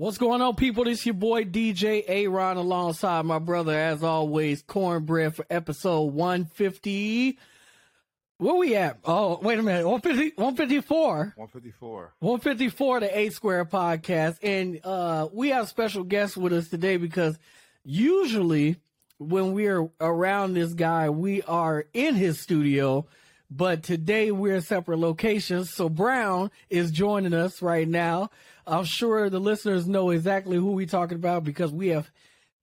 What's going on, people? This your boy DJ Aaron alongside my brother, as always, Cornbread for episode 150. Where we at? Oh, wait a minute. 150, 154. 154. 154, the A Square podcast. And uh, we have special guests with us today because usually when we're around this guy, we are in his studio. But today we're in separate locations. So Brown is joining us right now. I'm sure the listeners know exactly who we're talking about because we have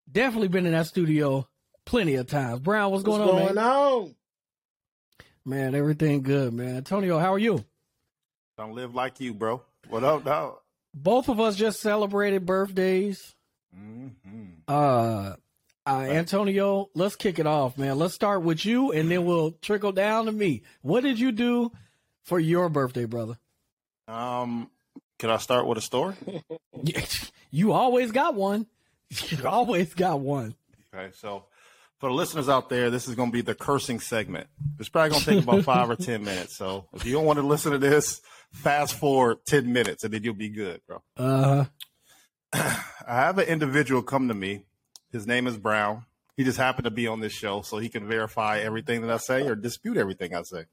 definitely been in that studio plenty of times. Brown, what's, What's going on, going man? on? Man, everything good, man. Antonio, how are you? Don't live like you, bro. What up, dog? Both of us just celebrated birthdays. Mm-hmm. Uh, uh, Antonio, let's kick it off, man. Let's start with you, and then we'll trickle down to me. What did you do for your birthday, brother? Um, can I start with a story? You always got one. You always got one. Okay, so for the listeners out there, this is going to be the cursing segment. It's probably going to take about five or ten minutes. So if you don't want to listen to this, fast forward ten minutes, and then you'll be good, bro. Uh, I have an individual come to me. His name is Brown. He just happened to be on this show, so he can verify everything that I say or dispute everything I say.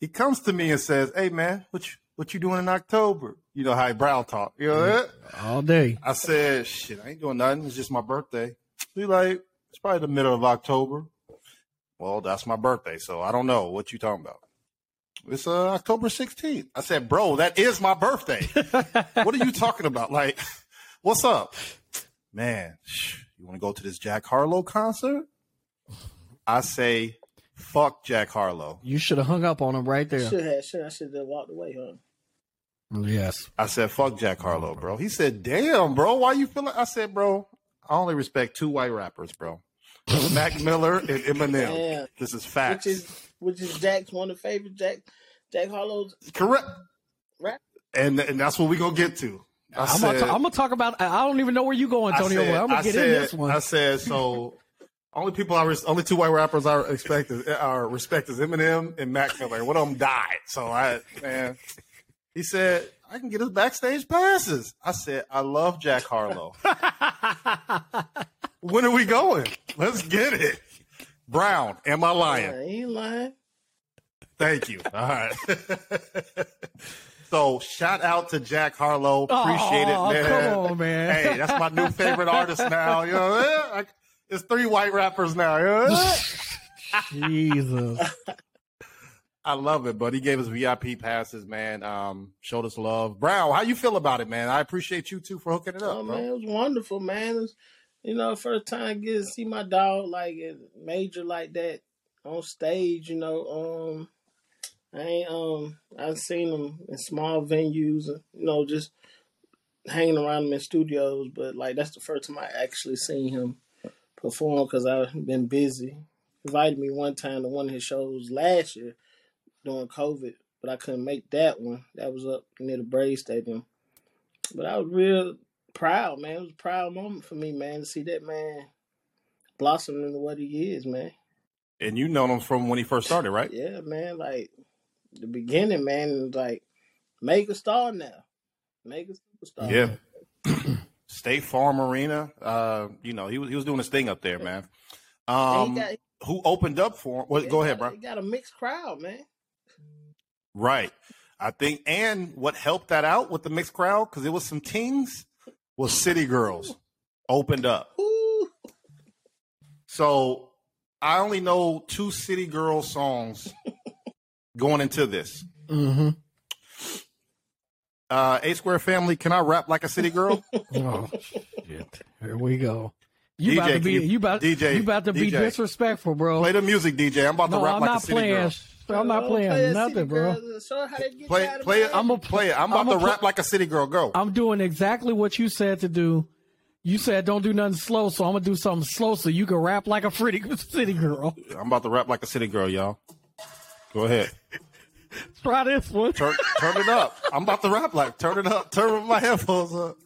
He comes to me and says, "Hey, man, what you what you doing in October? You know how Brown talk. You know that?" all day. I said, "Shit, I ain't doing nothing. It's just my birthday." He like, "It's probably the middle of October." Well, that's my birthday, so I don't know what you talking about. It's uh, October 16th. I said, "Bro, that is my birthday." what are you talking about? Like, what's up? Man, you want to go to this Jack Harlow concert? I say, fuck Jack Harlow. You should have hung up on him right there. Should have, should I should have walked away, huh? Yes. I said, fuck Jack Harlow, bro. He said, damn, bro, why you feeling? I said, bro, I only respect two white rappers, bro. Mac Miller and Eminem. Damn. This is Which is which is Jack's one of the favorite Jack Jack Harlow's Correct. rap. And and that's what we gonna get to. I I'm, said, gonna, I'm gonna talk about. I don't even know where you go, I Antonio. said- I'm gonna I get said- in this one. I said so. Only people I res- only two white rappers I expect is are respect is Eminem and Mac Miller. One of them died, so I man. He said I can get his backstage passes. I said I love Jack Harlow. when are we going? Let's get it. Brown, am I lying? I ain't lying. Thank you. All right. so shout out to Jack Harlow. Appreciate Oh, it, man. come on, man. Hey, that's my new favorite artist now. You know, it's three white rappers now. You know. Jesus. I love it, but he gave us VIP passes, man. Um, showed us love. Brown, how you feel about it, man? I appreciate you too for hooking it up, Oh man, it was wonderful, man. It was, you know, first time I get to see my dog like in major like that on stage. You know, um, I ain't um, I've seen him in small venues, and you know, just hanging around him in studios. But like that's the first time I actually seen him perform because I've been busy. Invited me one time to one of his shows last year during COVID, but I couldn't make that one. That was up near the Brave Stadium. But I was real proud, man. It was a proud moment for me, man, to see that man blossom into what he is, man. And you know him from when he first started, right? Yeah, man. Like the beginning, man, like make a star now, make a superstar. Yeah. State Farm Arena. Uh, you know, he was he was doing his thing up there, man. Um, got, who opened up for him? Well, go ahead, bro. He got a mixed crowd, man. Right. I think, and what helped that out with the mixed crowd, because it was some teens, was City Girls opened up. Ooh. So I only know two City Girl songs going into this. hmm Uh, A Square Family, can I rap like a City Girl? Oh shit! Here we go. You about to be you- you about DJ, you about to be disrespectful, bro. Play the music, DJ. I'm about to no, rap I'm like a City playing. Girl. I'm not playing play nothing, bro. Girl. Show her how they get Play, play it. I'm gonna play it. I'm about I'm to pl- rap like a City Girl. Go. I'm doing exactly what you said to do. You said don't do nothing slow, so I'm gonna do something slow so you can rap like a pretty city girl. I'm about to rap like a City Girl, y'all. Go ahead. Try this one. Turn, turn it up. I'm about to rap like. Turn it up. Turn my headphones up.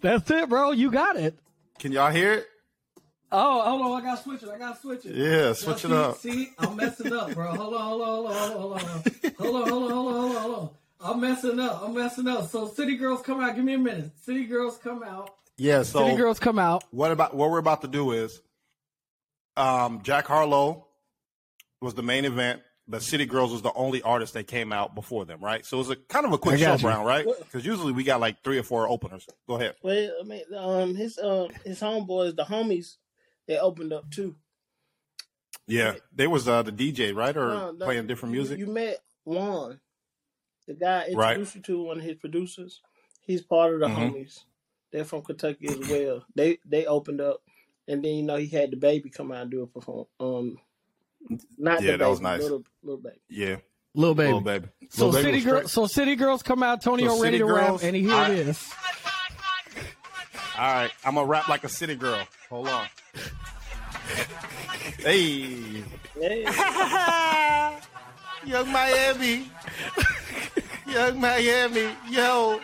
That's it, bro. You got it. Can y'all hear it? Oh, hold on. I got to switch it. I got to switch it. Yeah, switch Now, it see- up. See, I'm messing up, bro. Hold on, hold on, hold on, hold on, hold on. Hold on, hold on, hold on, hold on. I'm messing up. I'm messing up. So City Girls come out. Give me a minute. City Girls come out. Yeah. So City Girls come out. what about what we're about to do is, um, Jack Harlow was the main event, but City Girls was the only artist that came out before them, right? So it was a kind of a quick I show, got. Brown, right? Because usually we got like three or four openers. Go ahead. Well, I mean, um, his um, his homeboys, the homies, they opened up too. Yeah, they was uh, the DJ, right, or No, no, playing different music. You, met Juan, the guy I Right. introduced you to, one of his producers. He's part of the Mhm. homies. They're from Kentucky as well. They they opened up, and then you know he had the baby come out and do a perform. Um, not Yeah, the that was nice. Little little baby. yeah, Little baby. little baby. So Lil Baby City was Girl, so City Girls come out. Tonio So ready City to rap, Girls, and here I- it is. All right, I'm gonna rap like a city girl. Hold on. hey, Yeah, Yung Miami, Yung Miami, yo.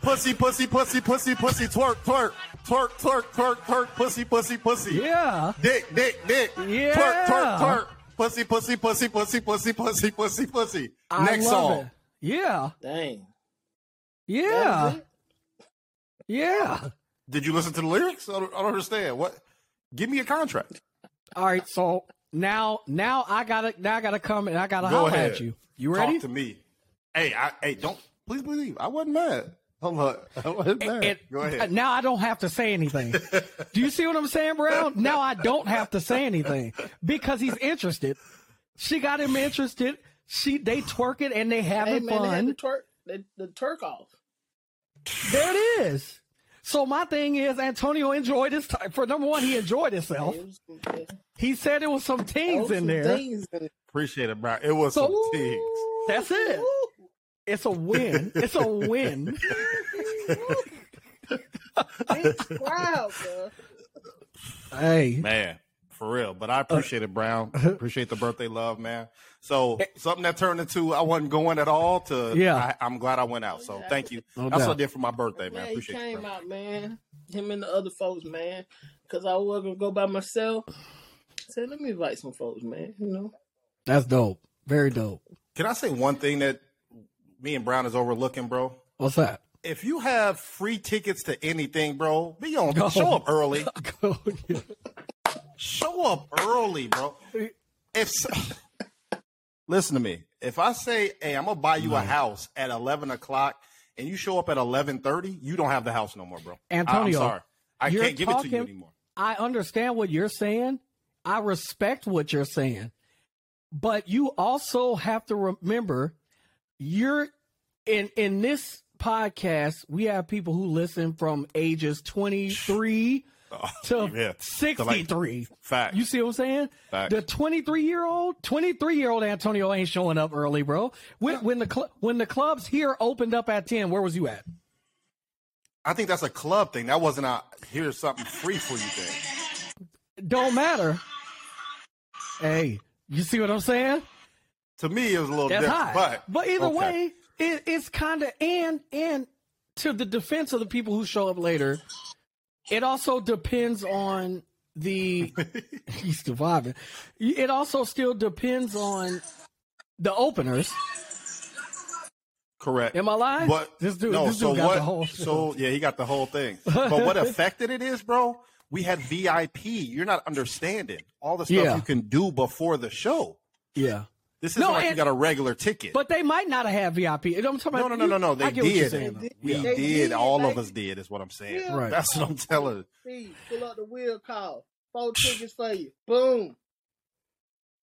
Pussy, pussy, pussy, pussy, pussy, twerk, twerk, twerk, twerk, twerk, twerk, pussy, pussy, pussy. Yeah. Dick, dick, dick. Yeah. Twerk, twerk, twerk. Pussy, pussy, pussy, pussy, pussy, pussy, pussy, pussy. I Next love song. it. Yeah. dang. That Yeah. Was it? Yeah. Did you listen to the lyrics? I don't, I don't understand. What? Give me a contract. All right. So now, now I gotta, now I gotta come and I gotta Go holler ahead. at you. You ready? Talk to me. Hey, I, hey, don't please believe. I wasn't mad. Hold on. I wasn't mad. And- Go ahead. Now I don't have to say anything. Do you see what I'm saying, Brown? Now I don't have to say anything because he's interested. She got him interested. She they twerking and they Hey having man, they had the fun. twerk, the, the twerk off. There it is. So my thing is, Antonio enjoyed his time. For number one, he enjoyed himself. It was, yeah, He said there was some there things in there. things in it. Appreciate it, bro. It was So- some things. That's it. It's a win. It's a win. Big crowd, bro. hey, Man, for real. But I uh, appreciate it, Brown. Appreciate the birthday love, man. So something that turned into I wasn't going at all to Yeah. I, I'm glad I went out. So thank you. No That's what I did for my birthday, man. Man, he Appreciate you. came Bro. out, man. Him and the other folks, man. Cause I was gonna go by myself. Said, let me invite some folks, man. You know. that's dope. Very dope. Can I say one thing that me and Brown is overlooking, bro? What's that? If you have free tickets to anything, bro, be on Go. show up early. Go. Show up early, bro. If so- listen to me, if I say, "Hey, I'm gonna buy you a house at 11 o'clock," and you show up at 11:30, you don't have the house no more, bro. Antonio, I'm sorry, I can't give it to you anymore. I understand what you're saying. I respect what you're saying. But you also have to remember you're in in this podcast, we have people who listen from ages 23 to Oh, Yeah, to like 63. Fact. You see what I'm saying? Facts. The 23 year old, 23 year old Antonio ain't showing up early, bro. When, when the cl- when the clubs here opened up at 10, where was you at? I think that's a club thing. That wasn't a here's something free for you thing. Don't matter. Hey, you see what I'm saying? To me, it was a little That's different. high. But either okay. way, it, it's kind of and and to the defense of the people who show up later, it also depends on the he's surviving. It also still depends on the openers. correct. Am I lying? But this dude, no, this so got what? the whole. so yeah, he got the whole thing. But what affected it is, bro. We had VIP. You're not understanding all the stuff Yeah. you can do before the show. yeah, This isn't No, like you and- got a regular ticket. but they might not have had VIP. I'm talking no, about, no, no, no, no. I They get what you're did. We They did. did, All like- of us did. Is what I'm saying. Yeah. Right. That's what I'm telling. you. See, pull up the wheel call. Four tickets for you. Boom.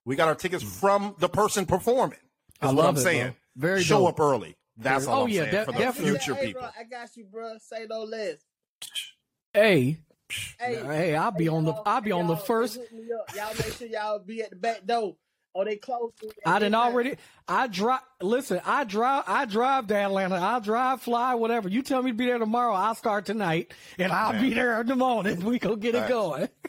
We got our tickets hmm. from the person performing. I Is what love I'm it, saying. bro. Very Show dope. up early. That's Very- all Oh, I'm yeah, saying de- for the definitely. future hey, people. Bro, I got you, bro. Say no less. Hey, Hey, hey, I'll be on the I'll be on the first hook me up. Y'all make sure y'all be at the back door. Or they close. it I didn't already. I drive. Listen, I drive. I drive to Atlanta. I drive, fly, whatever. You tell me to be there tomorrow. I'll start tonight, and I'll be there in the morning. We gonna get it Facts. going.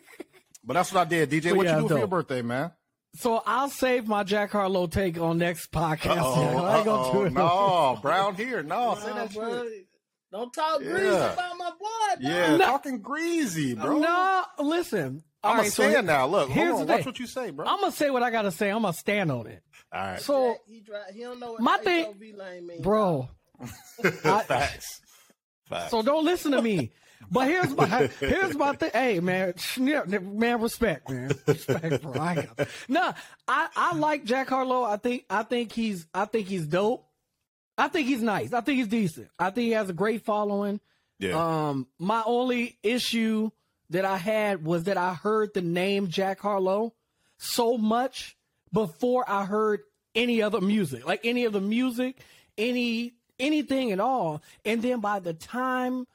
But that's what I did. DJ, But what yeah, you do for your birthday, man? So I'll save my Jack Harlow take on next podcast. Uh-oh, I ain't gonna do it. No, Brown here. No, say that bro. shit. Don't talk greasy about my boy. dog. Yeah, No. talking greasy, bro. No, listen. I'm All a right, so stand now. Look, here's hold on. Watch what you say, bro. I'm gonna say what I gotta say. I'm gonna stand on it. All right. So, he drive. He don't know what My my thing- HOV means. bro, I- Facts. Facts. so don't listen to me. But here's my here's my thing. Hey man, man, respect, man, respect, bro. I got no. I I like Jack Harlow. I think I think he's I think he's dope. I think he's nice. I think he's decent. I think he has a great following. yeah. Um, my only issue that I had was that I heard the name Jack Harlow so much before I heard any other music, like any of the music, any anything at all. And then by the time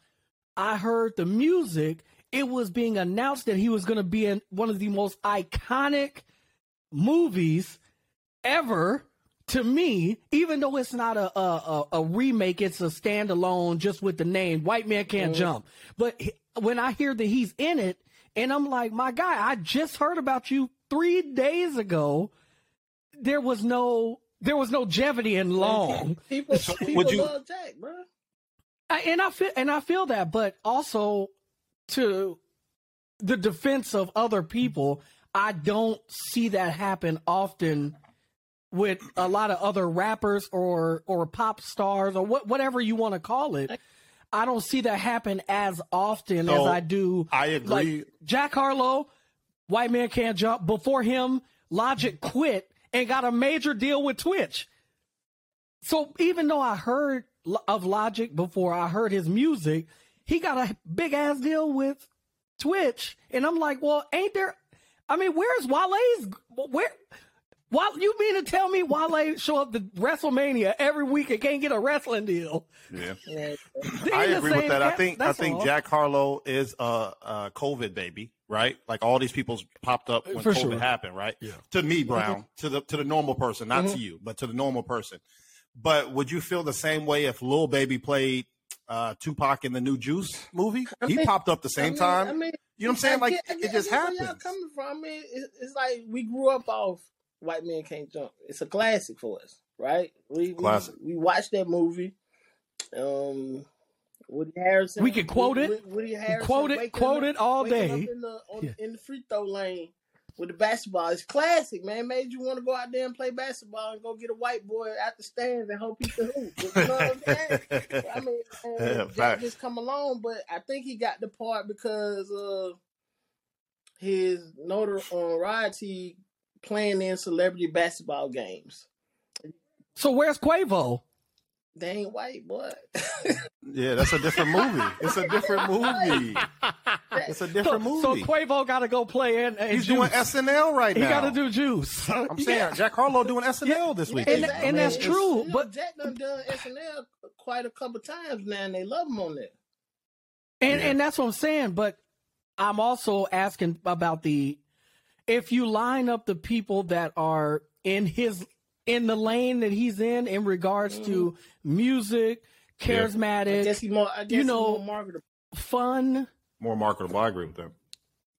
I heard the music, it was being announced that he was going to be in one of the most iconic movies ever to me, even though it's not a a, a, a remake, it's a standalone just with the name White Man Can't mm. Jump. But when I hear that he's in it, and I'm like, my guy, I just heard about you three days ago. There was no there was no longevity in long. People, people would you- love Jack, bro. I- and I feel and I feel that, but also to the defense of other people, I don't see that happen often with a lot of other rappers or or pop stars or what whatever you want to call it. I don't see that happen as often as I do. I agree. Like Jack Harlow, White Man Can't Jump. Before him, Logic quit and got a major deal with Twitch. So even though I heard of Logic before I heard his music, he got a big ass deal with Twitch, and I'm like, well, ain't there? I mean, where's Wale's? Where? Why you mean to tell me Wale show up to WrestleMania every week and can't get a wrestling deal? yeah. I agree with that. I think I think all. Jack Harlow is a, a COVID baby, right? Like all these people popped up when For COVID sure. happened, right? Yeah. Mm-hmm. To me, Brown, to the to the normal person, not to you, but to the normal person. But would you feel the same way if Lil Baby played uh, Tupac in the new Juice movie? He mean- popped up the I same mean- time. I mean, you know what I'm saying? Like get- I it just I where Y'all coming from? I mean, it's, it's like we grew up off White Men Can't Jump. It's a classic for us, right? We Classic. We, we watched that movie. Um, Woody Harrison. We could quote it. Woody, Woody Harrison. quote it- quote up- it all day. Up in, the, on, Yeah. in the free throw lane with the basketball. It's classic, man. Made you want to go out there and play basketball and go get a white boy out the stands and hope he can hoop. You know what I'm saying? I mean, man, Jack just come along, but I think he got the part because of his notoriety playing in celebrity basketball games. So where's Quavo? They ain't white, boy. Yeah, that's a different movie. It's a different movie. It's a different so movie. So Quavo got to go play in. in He's doing SNL right He now. He got to do Juice. I'm saying Jack Harlow doing SNL this week. And- Exactly. and that's It's- true, you know, but- Jack done done SNL quite a couple times now, and they love him on there. And Yeah. and that's what I'm saying. But I'm also asking about the if you line up the people that are in his in the lane that he's in in regards to mm-hmm. music, I charismatic, guess he more. I guess you know- more marketable. fun. More marketable. I agree with that.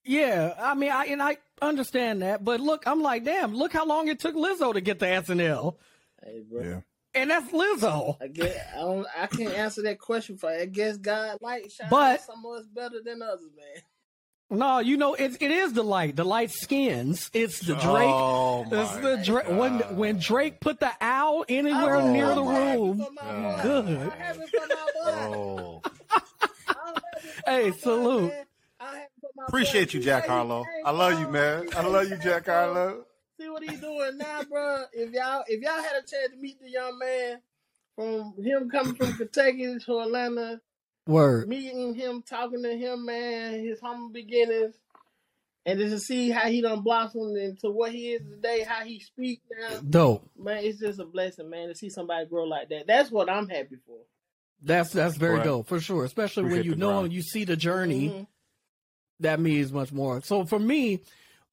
Yeah, I mean, I and I understand that, but look, I'm like, damn, look how long it took Lizzo to get to SNL, Hey, bro. Yeah. and that's Lizzo. I guess I don't. I can't answer that question for. you. I guess God like shine But- some of us better than others, man. No, you know, it it is the light, the light skins. It's the Drake. Oh it's my the Drake. When God. when Drake put the owl anywhere I'm near the so room, for. Good. I'm happy for my boy. Oh. I'm happy for Hey, salute. man. I'm happy for my Appreciate you, Jack Harlow. I love you, man. I love you, Jack Harlow. See what he's doing now, bro. If y'all if y'all had a chance to meet the young man from him coming from Kentucky to Atlanta, word. meeting him, talking to him, man, his humble beginnings, and just to see how he done blossomed into what he is today, how he speaks now, Dope. man, it's just a blessing, man, to see somebody grow like that. That's what I'm happy for. That's that's very Right. dope for sure. Especially when you know grind. and you see the journey. Mhm. That means much more. So for me,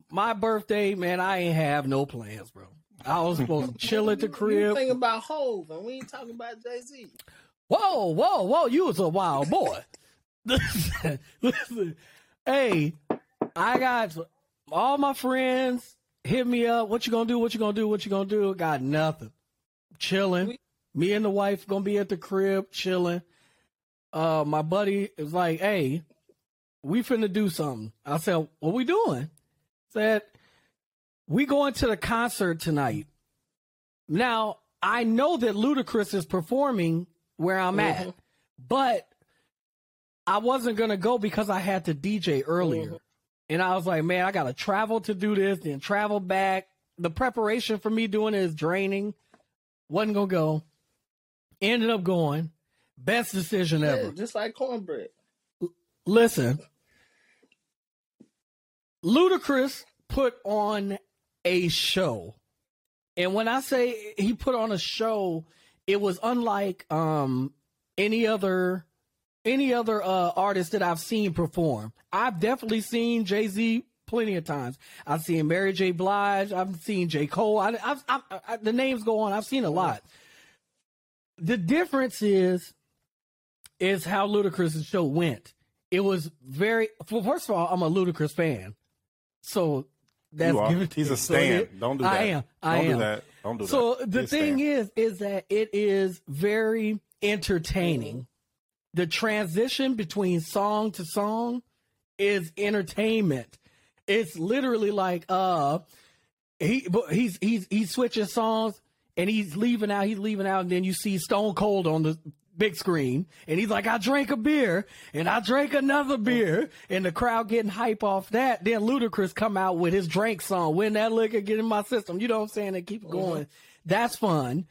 my birthday, man, I ain't have no plans, bro. I was supposed to chill at the You- You crib. think about Hov, and we ain't talking about Jay Z. Whoa, whoa, whoa! You was a wild boy. Listen, listen. Hey, I got all my friends hit me up. What you gonna do? What you gonna do? What you gonna do? Got nothing. Chilling. Me and the wife gonna be at the crib chilling. Uh, my buddy is like, "Hey, we finna do something." I said, "What we doing?" Said, "We going to the concert tonight." Now I know that Ludacris is performing where I'm Mhm. at, but I wasn't gonna go because I had to DJ earlier, Mhm. and I was like, man, I gotta travel to do this, then travel back. The preparation for me doing it is draining. wasn't gonna go. Ended up going. Best decision Yeah, ever. just like cornbread. Listen, Ludacris put on a show. And when I say he put on a show, it was unlike um, any other any other uh, artist that I've seen perform. I've definitely seen Jay Z plenty of times. I've seen Mary J. Blige. I've seen J. Cole. I, I've, I've, I, the names go on. I've seen a lot. The difference is is how Ludacris' show went. It was very. Well, first of all, I'm a Ludacris fan, so that's You are. He's a So stand. it- Don't do that. I am. I Don't am. do that. Don't do So that. the a thing is, is that it is very entertaining. The transition between song to song is entertainment. It's literally like uh he but he's he's he's switching songs and he's leaving out, he's leaving out, and then you see Stone Cold on the big screen, and he's like, I drank a beer and I drank another beer, and the crowd getting hype off that. Then Ludacris come out with his drink song, when that liquor get in my system. You know what I'm saying? They keep going. That's fun.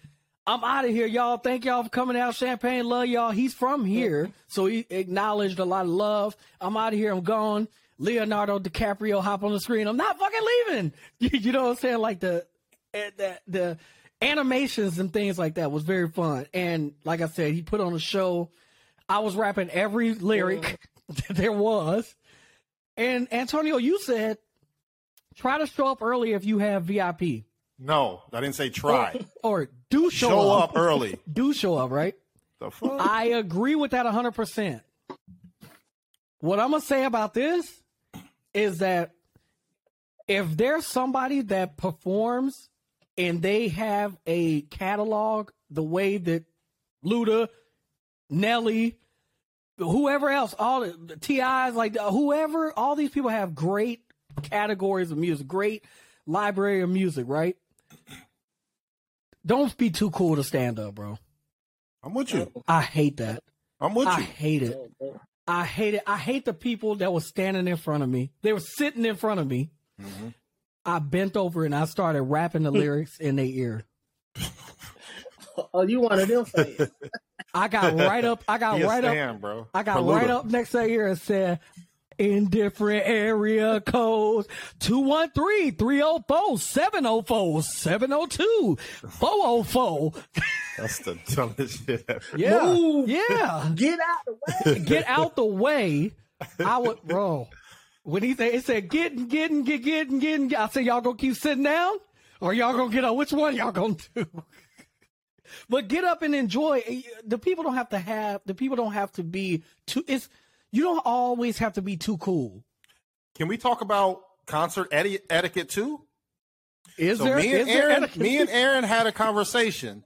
I'm out of here, y'all. Thank y'all for coming out. Champagne, love y'all. He's from here, so he acknowledged a lot of love. I'm out of here. I'm gone. Leonardo DiCaprio hop on the screen. I'm not fucking leaving. You know what I'm saying? Like the eh, the the animations and things like that was very fun. And like I said, he put on a show. I was rapping every lyric that there was. And Antonio, you said try to show up early if you have VIP. No, I didn't say try. Or do show, Show up. up early. Do show up, right? The fuck? I agree with that 100%. What I'm going to say about this is that if there's somebody that performs and they have a catalog the way that Luda, Nelly, whoever else, all the, TIs, like uh, whoever, all these people have great categories of music, great library of music, right? Don't be too cool to stand up, bro. I'm with you. I hate that. I'm with you. I hate it. I hate it. I hate the people that were standing in front of me. They were sitting in front of me. Mm-hmm. I bent over and I started rapping the hmm. lyrics in their ear. Oh, you one of them fans? I got right up. I got He a right up. bro. I got For right up next to their ear and said, in different area codes 213 304 704 702 404. That's the dumbest shit ever. Yeah. Move. Yeah. Get out the way. get out the way. I would, bro. When he said, it said, getting, getting, get, getting, getting. I said, y'all gonna keep sitting down, or y'all gonna get up? Which one y'all gonna do? but get up and enjoy. Eh, the people don't have to have. The people don't have to be too. It's you don't always have to be too cool. Can we talk about concert eti- etiquette too? Is So there? me is and there Aaron, etiquette? me and Aaron had a conversation,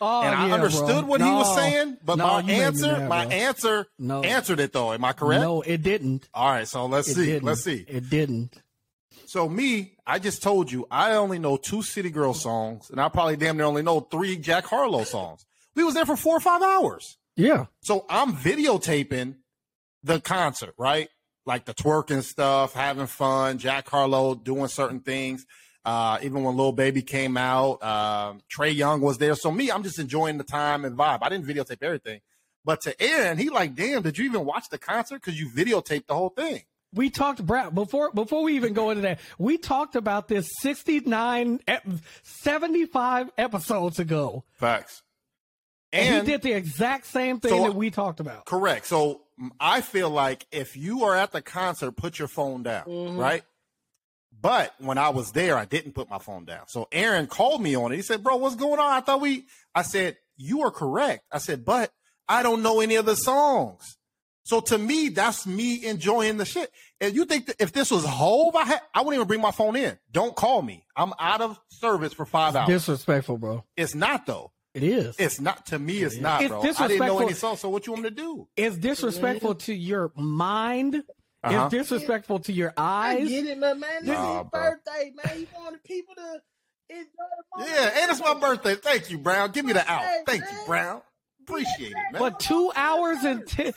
oh, and I yeah, understood bro. what he was saying, but No, my you made me answer, my bro. answer, No. answered it though. Am I correct? No, it didn't. All right, so let's It see. didn't. Let's see. It didn't. So me, I just told you I only know two City Girl songs, and I probably damn near only know three Jack Harlow songs. We was there for four or five hours. Yeah. So I'm videotaping the concert, right? Like the twerking stuff, having fun, Jack Harlow doing certain things. Uh, even when Lil Baby came out, um, Trae Young was there. So me, I'm just enjoying the time and vibe. I didn't videotape everything. But to Aaron, he like, damn, did you even watch the concert? Because you videotaped the whole thing. We talked Brad before before we even go into that. We talked about this 69 75 episodes ago. Facts. And, And he did the exact same thing So- that we talked about. Correct. So I feel like if you are at the concert, put your phone down, Mhm. right? But when I was there, I didn't put my phone down. So Aaron called me on it. He said, "Bro, what's going on?" I thought we. I said, "You are correct." I said, "But I don't know any of the songs." So to me, that's me enjoying the shit. And you think that if this was Hov, I had, I wouldn't even bring my phone in. Don't call me. I'm out of service for five hours. Disrespectful, bro. it's not though. It is. It's not to me. It's not, It's bro. I didn't know any songs. So what you want me to do? It's disrespectful to your mind. Uh-huh. It's disrespectful to your eyes. I get it, man. man. This Nah, is his bro. birthday, man. You wanted people to Enjoy the moment. Yeah, and it's my birthday. Thank you, Brown. Give me the out. Thank you, Brown. Appreciate it, man. But two hours and ten,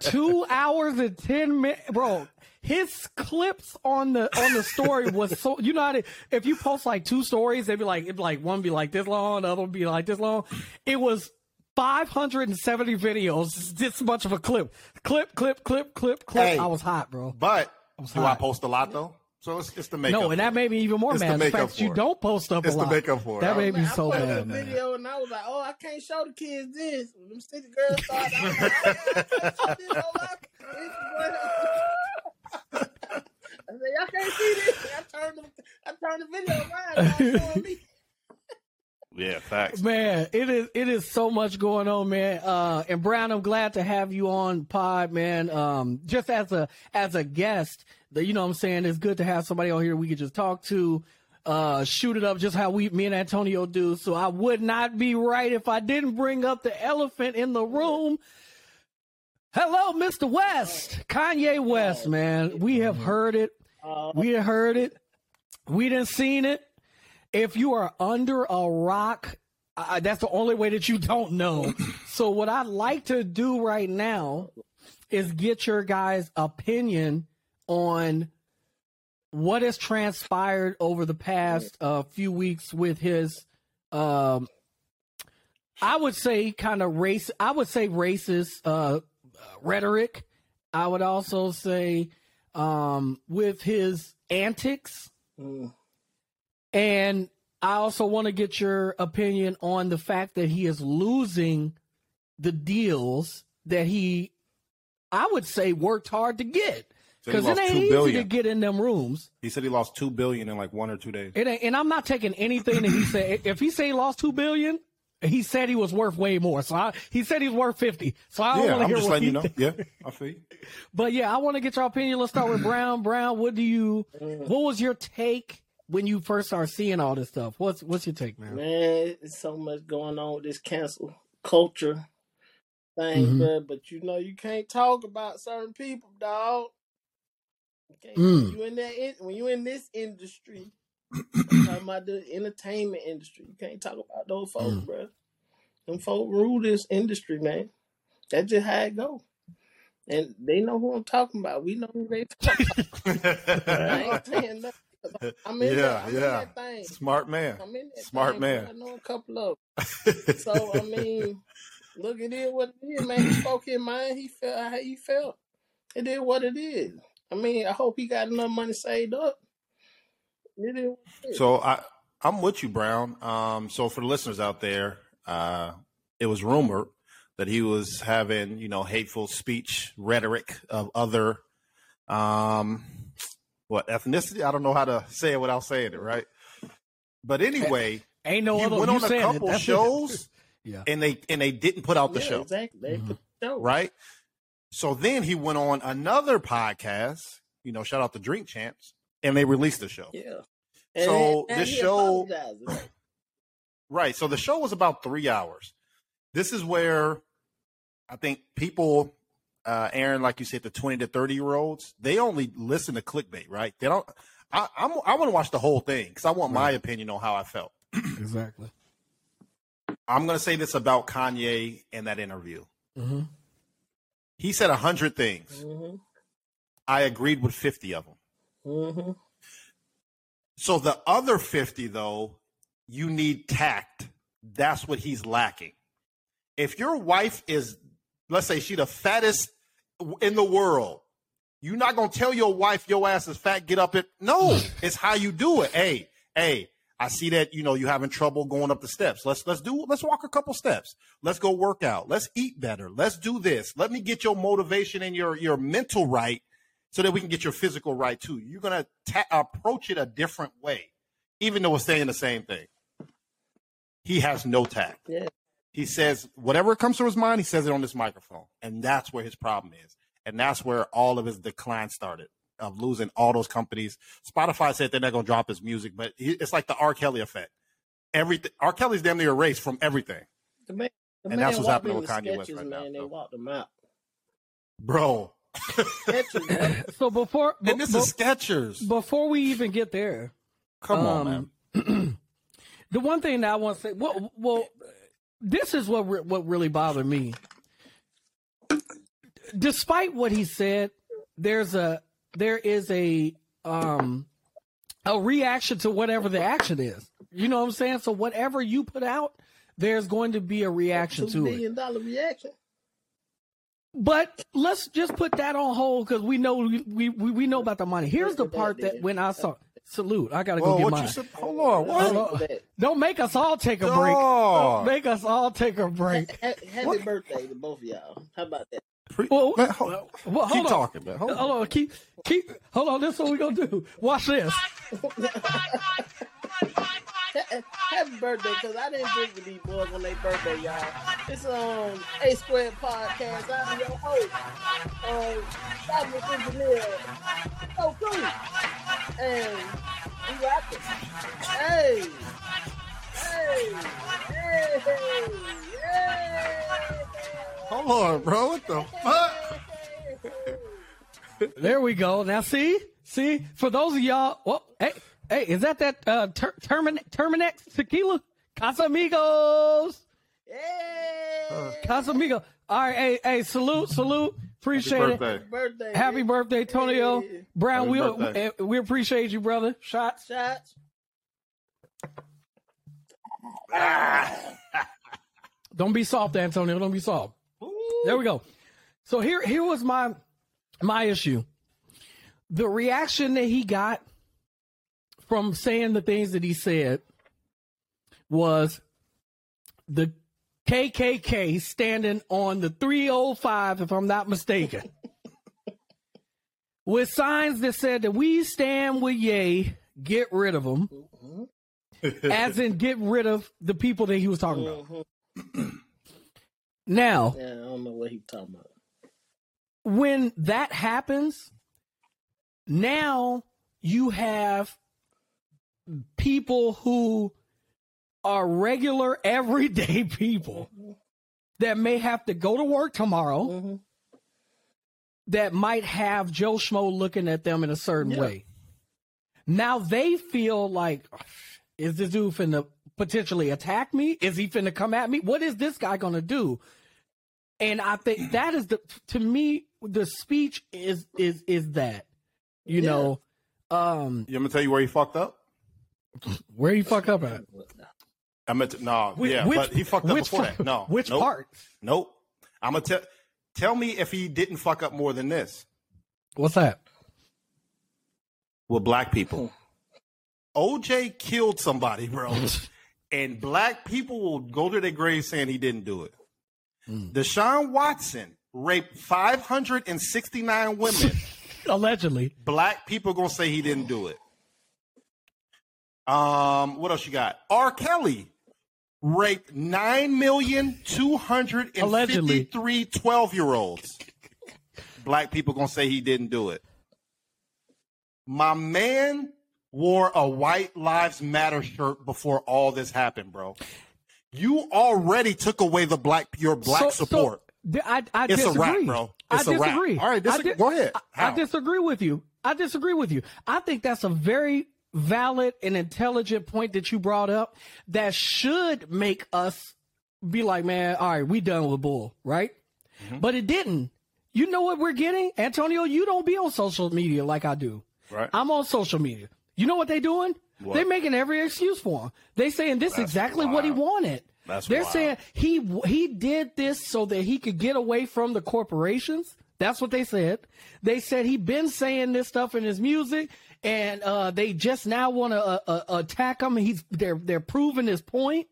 two hours and ten minutes, bro. His clips on the on the story was so you know how to, if you post like two stories, they'd be like it'd be like one be like this long, the other one be like this long. It was 570 videos, this much of a clip, clip, clip, clip, clip, clip. Hey. I was hot, bro. But do I post a lot though? So it's, it's the makeup. No, and that made me even more It's mad. The make fact that you don't post up It's a lot. make up for it. That I- made me I so put up a mad, man. video and I was like, "Oh, I can't show the kids this." When them city girls started, I was like, "I can't show this on my Instagram." I said, "Y'all can't see this." I turned the, I turned the video around. Y'all showing me. Yeah, facts. Man, it is it is so much going on, man. Uh, and Brown, I'm glad to have you on Pod, man. Um, just as a as a guest, the, you know, what I'm saying it's good to have somebody on here we could just talk to, uh, shoot it up, just how we, me and Antonio do. So I would not be right if I didn't bring up the elephant in the room. Hello, Mr. West, Kanye West, man. We have heard it. Uh, We have heard it. We didn't seen it. If you are under a rock, uh, that's the only way that you don't know. so what I'd like to do right now is get your guys' opinion on what has transpired over the past uh, few weeks with his, um, I would say, kind of race. I would say racist uh, rhetoric. I would also say um, with his antics. mm, And I also want to get your opinion on the fact that he is losing the deals that he, I would say, worked hard to get. Because it ain't easy billion. to get in them rooms. He said he lost two billion in like one or two days. It ain't, and I'm not taking anything that he said. If he say he lost two billion, he said he was worth way more. So I, he said he's worth fifty. So I don't Yeah, want to I'm hear just what you know. Yeah, I feel you. But yeah, I want to get your opinion. Let's start with Brown. Brown, what do you? What was your take when you first start seeing all this stuff? What's what's your take, man? man, it's so much going on with this cancel culture thing, Mhm. bruh. But you know, you can't talk about certain people, dog. You can't, Mm. You in that in, when you in this industry, I'm talking about the entertainment industry. You can't talk about those folks, Mm. bruh. Them folk rule this industry, man. That's just how it go. And they know who I'm talking about. We know who they talking about. I ain't saying nothing. I'm in Yeah, that, I'm in yeah. that thing. Smart man. I'm in that Smart thing, man. I know a couple of. So I mean, look, at it is what it is, man. He spoke his mind. He felt how he felt. It is what it is. I mean, I hope he got enough money saved up. It is it is. So I I'm with you, Brown. Um, so for the listeners out there, uh, it was rumored that he was having, you know, hateful speech rhetoric of other um what ethnicity? I don't know how to say it without saying it, right? But anyway, Ain't no he other. went on a couple it. shows Yeah. and they and they didn't put out the yeah, show. exactly. They mm-hmm. put the show. right? So then he went on another podcast, you know, shout out to Drink Champs, and they released the show. Yeah. So then- this show- right? Right. So the show was about three hours. This is where I think people, uh, Aaron, like you said, the 20 to 30 year olds, they only listen to clickbait, right? They don't. I, I'm, I want to watch the whole thing because I want my opinion on how I felt. Exactly. I'm going to say this about Kanye in that interview. hmm He said a hundred things. Mm-hmm. I agreed with 50 of them. Mm-hmm. So the other 50, though, you need tact. That's what he's lacking. If your wife is, let's say, she the fattest in the world, you're not gonna tell your wife your ass is fat. Get up it. No, it's how you do it. Hey, hey, I see that you know you're having trouble going up the steps. Let's let's do let's walk a couple steps. Let's go work out. Let's eat better. Let's do this. Let me get your motivation and your your mental right so that we can get your physical right too. You're gonna ta- approach it a different way, even though we're saying the same thing. He has no tact. Yeah. He says whatever comes to his mind, he says it on this microphone, and that's where his problem is, and that's where all of his decline started of losing all those companies. Spotify said they're not gonna drop his music, but he, it's like the R. Kelly effect. Everything R. Kelly's damn near erased from everything, The man, the And man that's what's happening with the Kanye West sketches, right now. They walked them out. bro. Sketches. So before and this be- is Skechers. before we even get there, Come on, um, man. the one thing that I want to say, well, well, this is what re- what really bothered me. Despite what he said, there's a there is a um a reaction to whatever the action is. You know what I'm saying? So whatever you put out, there's going to be a reaction Two to it. billion dollar reaction. But let's just put that on hold because we know we, we we know about the money. Here's the part that when I saw salute, I gotta go Whoa, get what mine. you said? Hold on. What? Hold on. Don't make us all take a break. Don't make us all take a break. ha- Happy What? birthday to both of y'all. How about that? Pre- Well, man, hold, well, hold keep on. talking, man. Hold on. Hold on, keep keep hold on. This is what we gonna do. Watch this. Happy birthday, because I didn't drink with these boys on their birthday, y'all. It's um A Squared Podcast. I'm your host, um, Dominic Engineer, so cool, and we rocking. Hey, hey, hey, hey. Hold on, bro. What the fuck? There we go. Now see, see for those of y'all. Well, hey, hey, is that that uh, ter- Termin- Terminex tequila? Casamigos, Hey, Casamigos. All right, hey, hey, salute, salute. Appreciate it. birthday. birthday. Happy birthday, Tonio Hey. Brown. Happy We birthday. we we appreciate you, brother. Shots. Shots. Don't be soft, Antonio. Don't be soft. There we go. So here, here was my my issue. The reaction that he got from saying the things that he said was the KKK standing on the 305, if I'm not mistaken, with signs that said that we stand with Ye, get rid of him, as in get rid of the people that he was talking about. Mhm. Now, Yeah, I don't know what he talking about. when that happens, now you have people who are regular, everyday people that may have to go to work tomorrow Mm-hmm. that might have Joe Schmo looking at them in a certain Yeah. way. Now they feel like, is this dude finna potentially attack me? Is he finna come at me? What is this guy gonna do? And I think that is the to me the speech is is is that you Yeah. know um You want me to tell you where he fucked up? where you fucked up at I meant to, no, Whi- yeah, which- but he fucked up before part- that. No, which nope, part Nope. I'm gonna tell. Tell me if he didn't fuck up more than this what's that with black people. OJ killed somebody, bro, and black people will go to their grave saying he didn't do it. Mm. Deshaun Watson raped 569 women. allegedly black people gonna say he didn't do it. Um, what else you got? R. Kelly raped nine million two hundred and fifty-three 12 year olds. Black people gonna say he didn't do it. My man wore a White Lives Matter shirt before all this happened, bro. You already took away the black your black So- so support. di- I, I It's a disagree. wrap, bro. It's I a wrap. disagree. All right, I dis- go ahead. How? I disagree with you. I disagree with you. I think that's a very valid and intelligent point that you brought up that should make us be like, man, all right, we done with bull, right? Mm-hmm. But it didn't. You know what we're getting? Antonio, you don't be on social media like I do. Right. I'm on social media. You know what they doing? What? They're making every excuse for him. They saying this is That's exactly what he wanted. That's They're wild. saying he he did this so that he could get away from the corporations. That's what they said. They said he been saying this stuff in his music, and uh, they just now want to uh, uh, attack him. He's they're they're proving his point.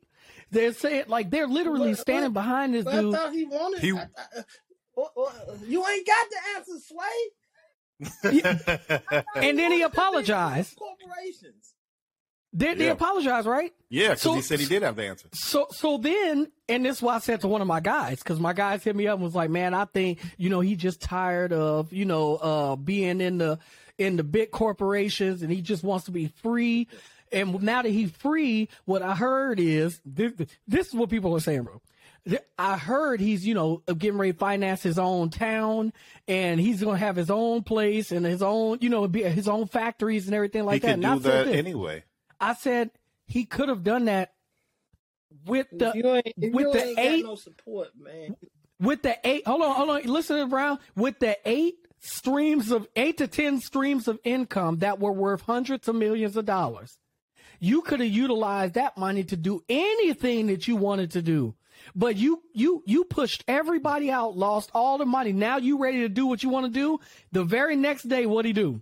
They're saying like they're literally But- standing but- behind this But I dude. thought he wanted. He- I- I- uh, uh, you ain't got the answer, Sway. and then he apologized. Corporations. They, they Yeah. apologized, right? yeah, because So- he said he did have the answer. So so then, and this is why I said to one of my guys, because my guys hit me up and was like, "Man, I think you know he just tired of you know uh, being in the in the big corporations, and he just wants to be free." And now that he's free, what I heard is this, this is what people are saying, bro. I heard he's, you know, getting ready to finance his own town and he's going to have his own place and his own, you know, be- his own factories and everything like he that. could And do that this. anyway. I said he could have done that with the you ain't, with you the ain't eight- got no support, man. with the eight hold on hold on listen brown with the eight streams of eight to ten streams of income that were worth hundreds of millions of dollars you could have utilized that money to do anything that you wanted to do but you you you pushed everybody out lost all the money now you ready to do what you want to do the very next day what would he do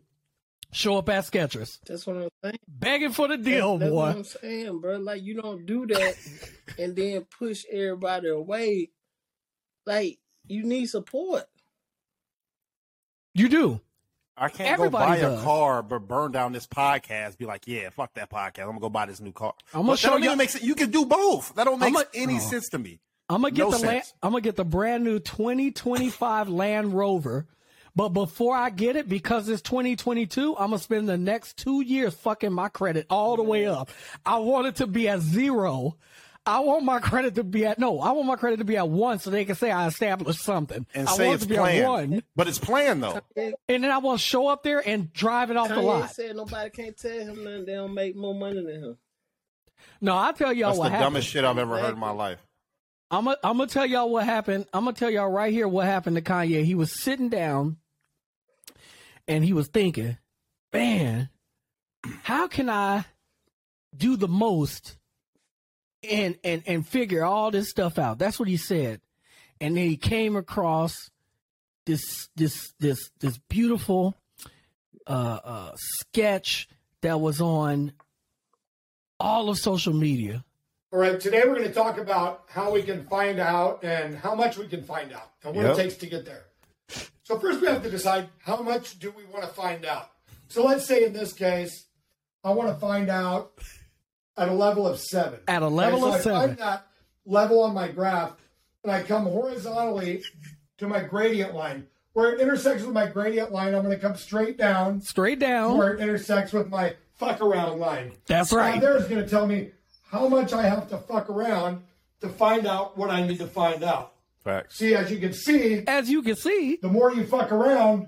show up at Skechers That's what I'm saying. begging for the deal That's what boy I'm saying, bro. Like you don't do that and then push everybody away. Like you need support. You do I can't Everybody go buy does. a car but burn down this podcast. Be like, yeah, fuck that podcast. I'm gonna go buy this new car. I'm gonna But show don't you- even make. You can do both. That don't make I'ma- any oh. sense to me. I'm gonna get No the land, sense. I'm gonna get the brand new 2025 Land Rover. But before I get it, because it's 2022, I'm gonna spend the next two years fucking my credit all the way up. I want it to be at zero. I want my credit to be at no. I want my credit to be at one, so they can say I established something. And I say want it's it to be at planned. one, But it's planned though. And and then I want to show up there and drive it off the Kanye lot. said nobody can't tell him nothing. They don't make more money than him. No, I'll tell y'all That's the happened. dumbest shit I've ever heard in my life. I'm gonna I'm gonna tell y'all what happened. I'm gonna tell y'all right here what happened to Kanye. He was sitting down and he was thinking, man, how can I do the most and and and figure all this stuff out? That's what he said. And then he came across this this this this beautiful uh uh sketch that was on all of social media. All right, today we're going to talk about how we can find out and how much we can find out and what Yep. it takes to get there. So first we have to decide how much do we want to find out. So let's say in this case, I want to find out at a level of seven. At a level so of I seven. find that level on my graph, and I come horizontally to my gradient line. Where it intersects with my gradient line, I'm going to come straight down Straight down. where it intersects with my fuck around line. That's Now right. there's going to tell me how much I have to fuck around to find out what I need to find out. Facts. See, as you can see, As you can see, the more you fuck around,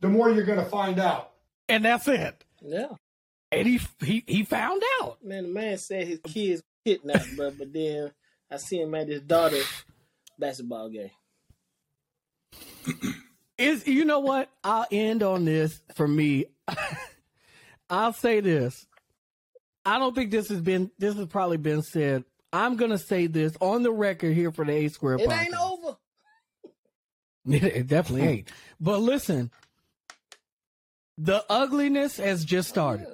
the more you're going to find out. and that's it. Yeah. And he he he found out. Man, the man said his kids kidnapped, bro. But then I see him at his daughter's basketball game. Is you know what? I'll end on this for me. I'll say this. I don't think this has been this has probably been said. I'm gonna say this on the record here for the A Squared podcast. ain't over. it definitely ain't. But listen, the ugliness has just started.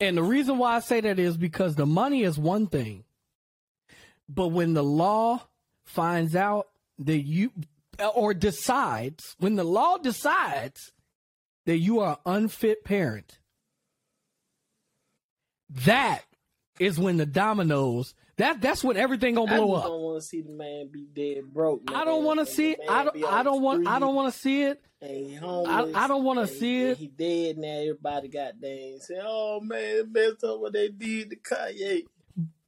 And the reason why I say that is because the money is one thing. But when the law finds out that you or decides, when the law decides that you are an unfit parent, that is when the dominoes that that's when everything gonna blow up. I don't want to see the man be dead broke. I don't want to see the it. man I don't. I don't want. I don't want to see it. Homeless. I don't wanna see he- it. He dead now. Everybody got dang. Say, oh man, messed up what they did to Kanye.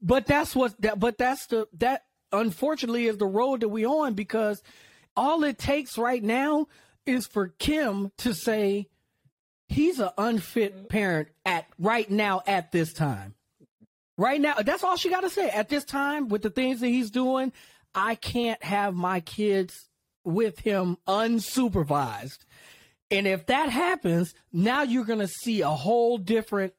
But that's what that but that's the that unfortunately is the road that we on because all it takes right now is for Kim to say he's an unfit parent at right now at this time. Right now, that's all she got to say. At this time, with the things that he's doing, I can't have my kids with him unsupervised. And if that happens, now you're going to see a whole different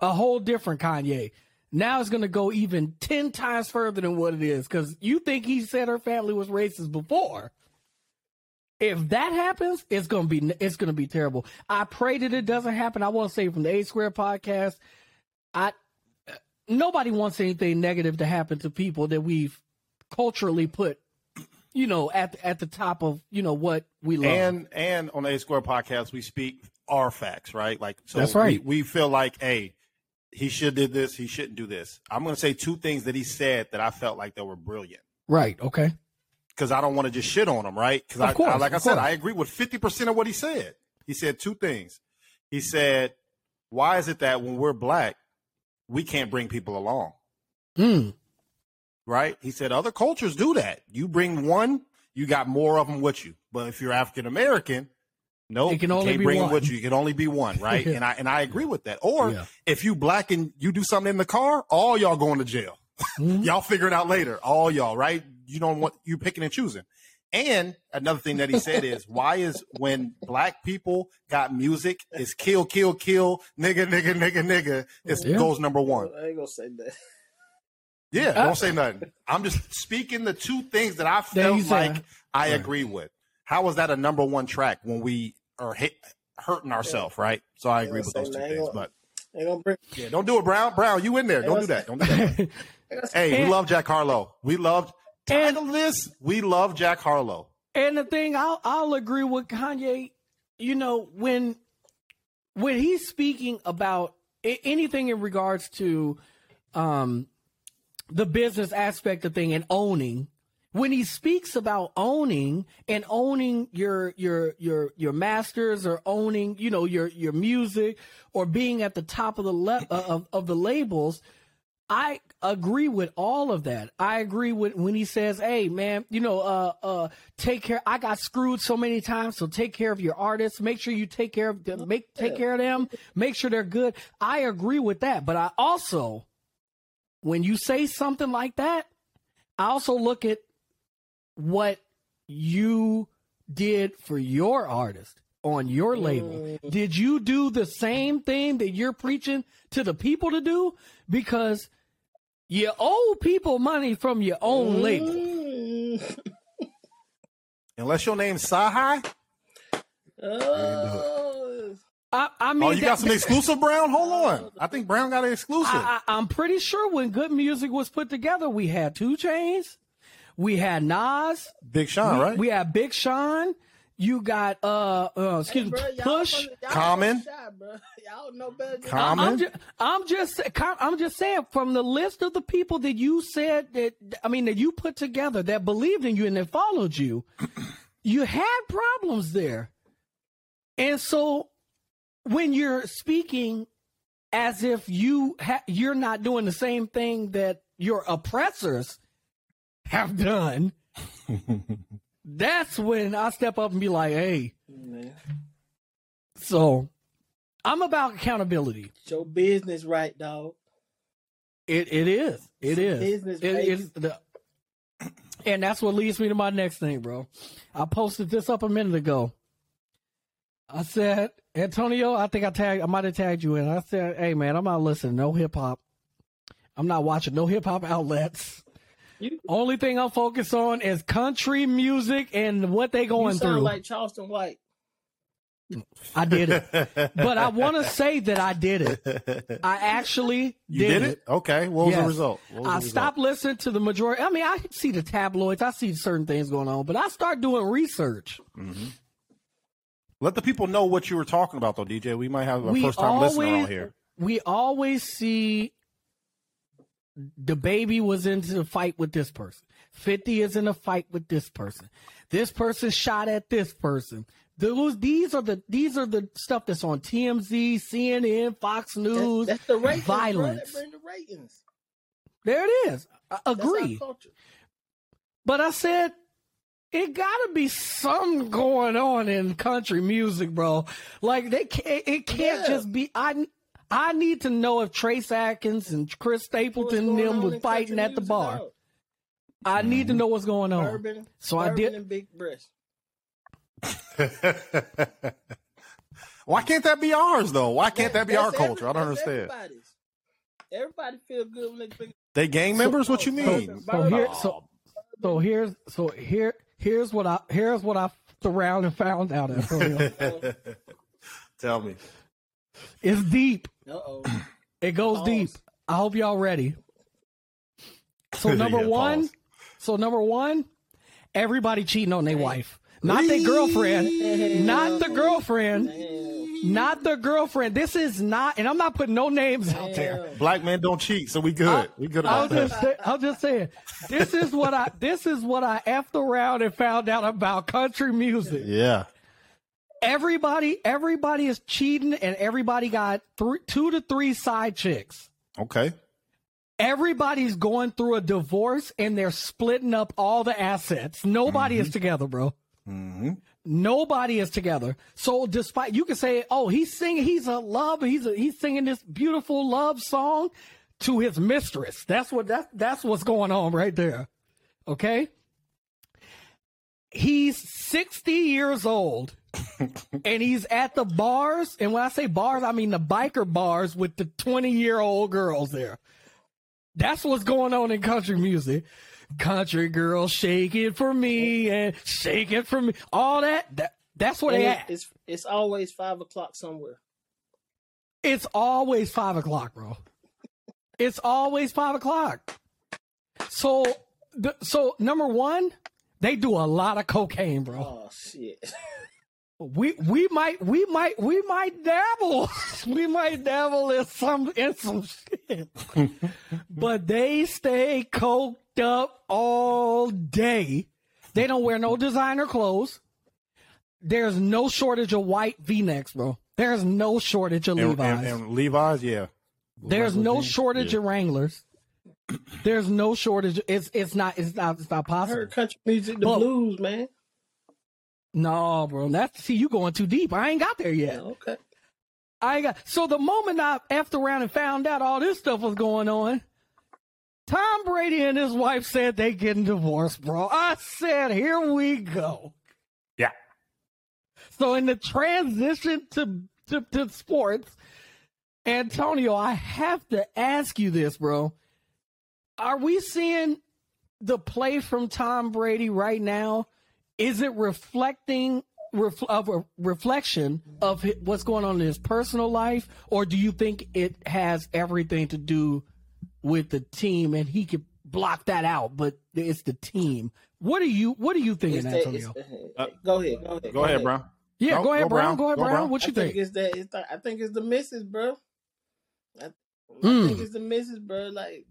a whole different Kanye. Now it's going to go even 10 times further than what it is because you think he said her family was racist before. If that happens, it's to be it's to be terrible. I pray that it doesn't happen. I want to say from the A Squared podcast, I nobody wants anything negative to happen to people that we've culturally put, you know, at at the top of you know what we love. And and on the A Squared podcast, we speak our facts, right? Like so That's right. We, we feel like, hey, he should did this, he shouldn't do this. I'm gonna say two things that he said that I felt like that were brilliant. right? Okay. Because I don't want to just shit on him, right? Because I, course, I, like I of said. I agree with 50% of what he said. He said two things. He said, Why is it that when we're black, we can't bring people along? Hmm. Right? He said other cultures do that. You bring one, you got more of them with you. But if you're African American, No, you can only can't bring one. them with you. You can only be one, right? And I and I agree with that. Or Yeah. if you black and you do something in the car, all y'all going to jail. Mm-hmm. y'all figure it out later. All y'all, right? You don't want you picking and choosing. And another thing that he said is, why is when black people got music, is kill, kill, kill, nigga, nigga, nigga, nigga, it Yeah. goes number one. I ain't gonna say that. Yeah, Uh, don't say nothing. I'm just speaking the two things that I There felt like it. I agree with. How was that a number one track when we are hit, hurting ourselves, right? So I agree with those two that. things. But gonna bring. yeah, don't do it, Brown. Brown, you in there? Don't do that. Don't do that. hey, we love Jack Harlow. We loved. And- Title this. We love Jack Harlow. And the thing, I'll I'll agree with Kanye. You know, when when he's speaking about anything in regards to um the business aspect of thing and owning, when he speaks about owning and owning your your your your masters or owning, you know, your your music or being at the top of the le- uh, of of the labels, I agree with all of that. I agree with when he says, "Hey, man, you know, uh, uh, take care. I got screwed so many times, so take care of your artists. Make sure you take care of them. Make take care of them. Make sure they're good." I agree with that, but I also, when you say something like that, I also look at what you did for your artist on your label. Did you do the same thing that you're preaching to the people to do? Because you owe people money from your own label. Mm. Unless your name's Sahai. Oh, I, I mean, Oh, you that- got some exclusive, Brown? Hold on. I think Brown got an exclusive. I, I, I'm pretty sure when good music was put together, we had 2 Chainz, we had Nas, Big Sean, right? we had Big Sean. You got uh, uh excuse hey, me, bro, y'all Push. from Common. from the shop, know better than I'm Common? just, I'm just, I'm just saying from the list of the people that you said that, I mean, that you put together that believed in you and that followed you, you had problems there. And so when you're speaking as if you ha- you're not doing the same thing that your oppressors have done, that's when I step up and be like, hey, Man, so I'm about accountability. get your business right, dog. It it is. It is. Business It based. the, and that's what leads me to my next thing, bro. I posted this up a minute ago. I said, Antonio, I think I tagged I might have tagged you in. I said, Hey man, I'm not listening to no hip hop. I'm not watching no hip hop outlets. You, Only thing I'm focused on is country music and what they you going sound through. like Charleston White. I did it. but I want to say that I did it. I actually you did it? Okay. What was the result? Was I the result? stopped listening to the majority. I mean, I see the tabloids, I see certain things going on, but I start doing research. Mm-hmm. Let the people know what you were talking about, though, DJ. We might have a we first time listener always on here. we always see the baby was into the fight with this person. Fifty is in a fight with this person. This person shot at this person. Those these are the these are the stuff that's on TMZ, CNN, Fox That- News. that's the ratings. violence. Bro. Bring the ratings. there it is. I That's our agree. But I said, it gotta be something going on in country music, bro. Like they can't, it can't Yeah. just be. I I need to know if Trace Atkins and Chris Stapleton and them on was fighting at the bar. dog? I need to know what's going on. Bourbon, So I did- and big breast. Why can't that be ours, though? Why can't that be our That's culture? I don't understand. Everybody's. Everybody feel good when they drink. They gang members? What you mean? So here, so so here's so here here's what I here's what I f- around and found out. Antonio. Tell me. it's deep. Uh oh. It goes Pause. deep. I hope y'all ready. So number Yeah, one, pause. so number one, everybody cheating on their wife, not their girlfriend, not the girlfriend, not the girlfriend. This is not, and I'm not putting no names out there. Black men don't cheat, so we good. we good I'll about just, say, I'll just say, this is what I, this is what I effed around and found out about country music. Yeah. Everybody, everybody is cheating, and everybody got three, two to three side chicks. Okay. everybody's going through a divorce and they're splitting up all the assets. Nobody Mm-hmm. is together, bro. Mm-hmm. Nobody is together. So despite you can say, oh, he's singing, he's a love, he's a, he's singing this beautiful love song to his mistress. That's what that that's what's going on right there. Okay. He's 60 years old and he's at the bars. And when I say bars, I mean the biker bars with the 20 year old girls there. That's what's going on in country music. Country girl, shake it for me and shake it for me. All that, that that's And they it- at. it's it's always five o'clock somewhere. It's always five o'clock, bro. It's always five o'clock. So, the, so number one, they do a lot of cocaine, bro. Oh shit. We we might we might we might dabble. we might dabble in some in some shit. but they stay coked up all day. They don't wear no designer clothes. There's no shortage of white V-necks, bro. There's no shortage of And, Levi's. and, and Levi's, yeah. There's no shortage Yeah. of Wranglers. There's no shortage. It's it's not it's not it's not I possible. heard country music, the Well- blues, man. No, bro. That's see you going too deep. I ain't got there yet. Oh, okay. I got so the moment I effed around and found out all this stuff was going on, Tom Brady and his wife said they getting divorced, bro. I said, here we go. Yeah. So in the transition to to, to sports, Antonio, I have to ask you this, bro. Are we seeing the play from Tom Brady right now? Is it reflecting ref, of a reflection of what's going on in his personal life, or do you think it has everything to do with the team and he could block that out? But it's the team. What are you What are you thinking, that, Antonio? Uh, go ahead. Go ahead. Go ahead, Brown. yeah, go- go ahead, go Brown. Brown. Go ahead, Go Brown. Brown. What I you think think? it's that. It's the, I think it's the missus, bro. I, I Mm. think it's the missus, bro. Like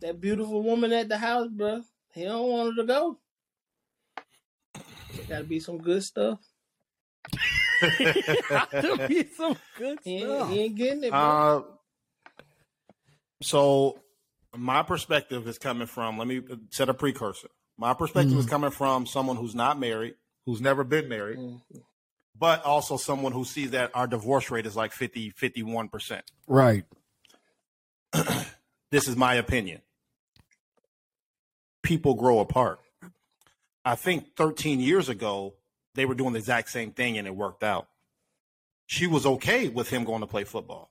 that beautiful woman at the house, bro. He don't want her to go. There gotta be some good stuff. to be some good He ain't, stuff. he ain't getting it, bro. Uh, so my perspective is coming from. Let me set a precursor. My perspective is coming from someone who's not married, who's never been married, Mhm. but also someone who sees that our divorce rate is like 50, 51 percent. Right. This is my opinion. People grow apart. I think 13 years ago, they were doing the exact same thing and it worked out. She was okay with him going to play football.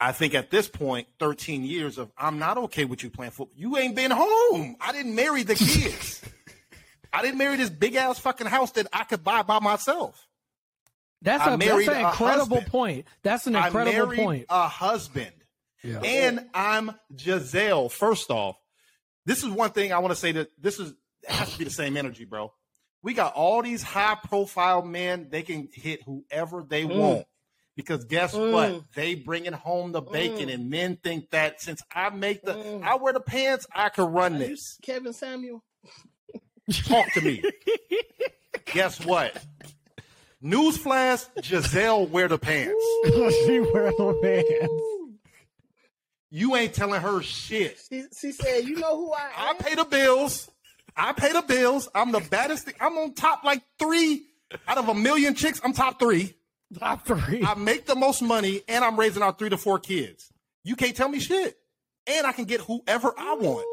I think at this point, 13 years of I'm not okay with you playing football. You ain't been home. I didn't marry the kids. I didn't marry this big ass fucking house that I could buy by myself. That's, I a, that's an incredible husband. point. That's an incredible I incredible married point. a husband. Yeah. And I'm Gisele. First off, this is one thing I want to say that this is has to be the same energy, bro. We got all these high profile men. They can hit whoever they Mm. want. Because guess Mm. what? They bringing home the bacon, Mm. and men think that since I make the, Mm. I wear the pants, I can run Are you this. Kevin Samuel. Talk to me. guess what? Newsflash: Gisele wear the pants. she wear the pants. You ain't telling her shit. She, she said, "You know who I am? I pay the bills. I pay the bills. I'm the baddest. Thing. I'm on top like three out of a million chicks. I'm top three. Top three. I make the most money, and I'm raising our three to four kids. You can't tell me shit. And I can get whoever I want.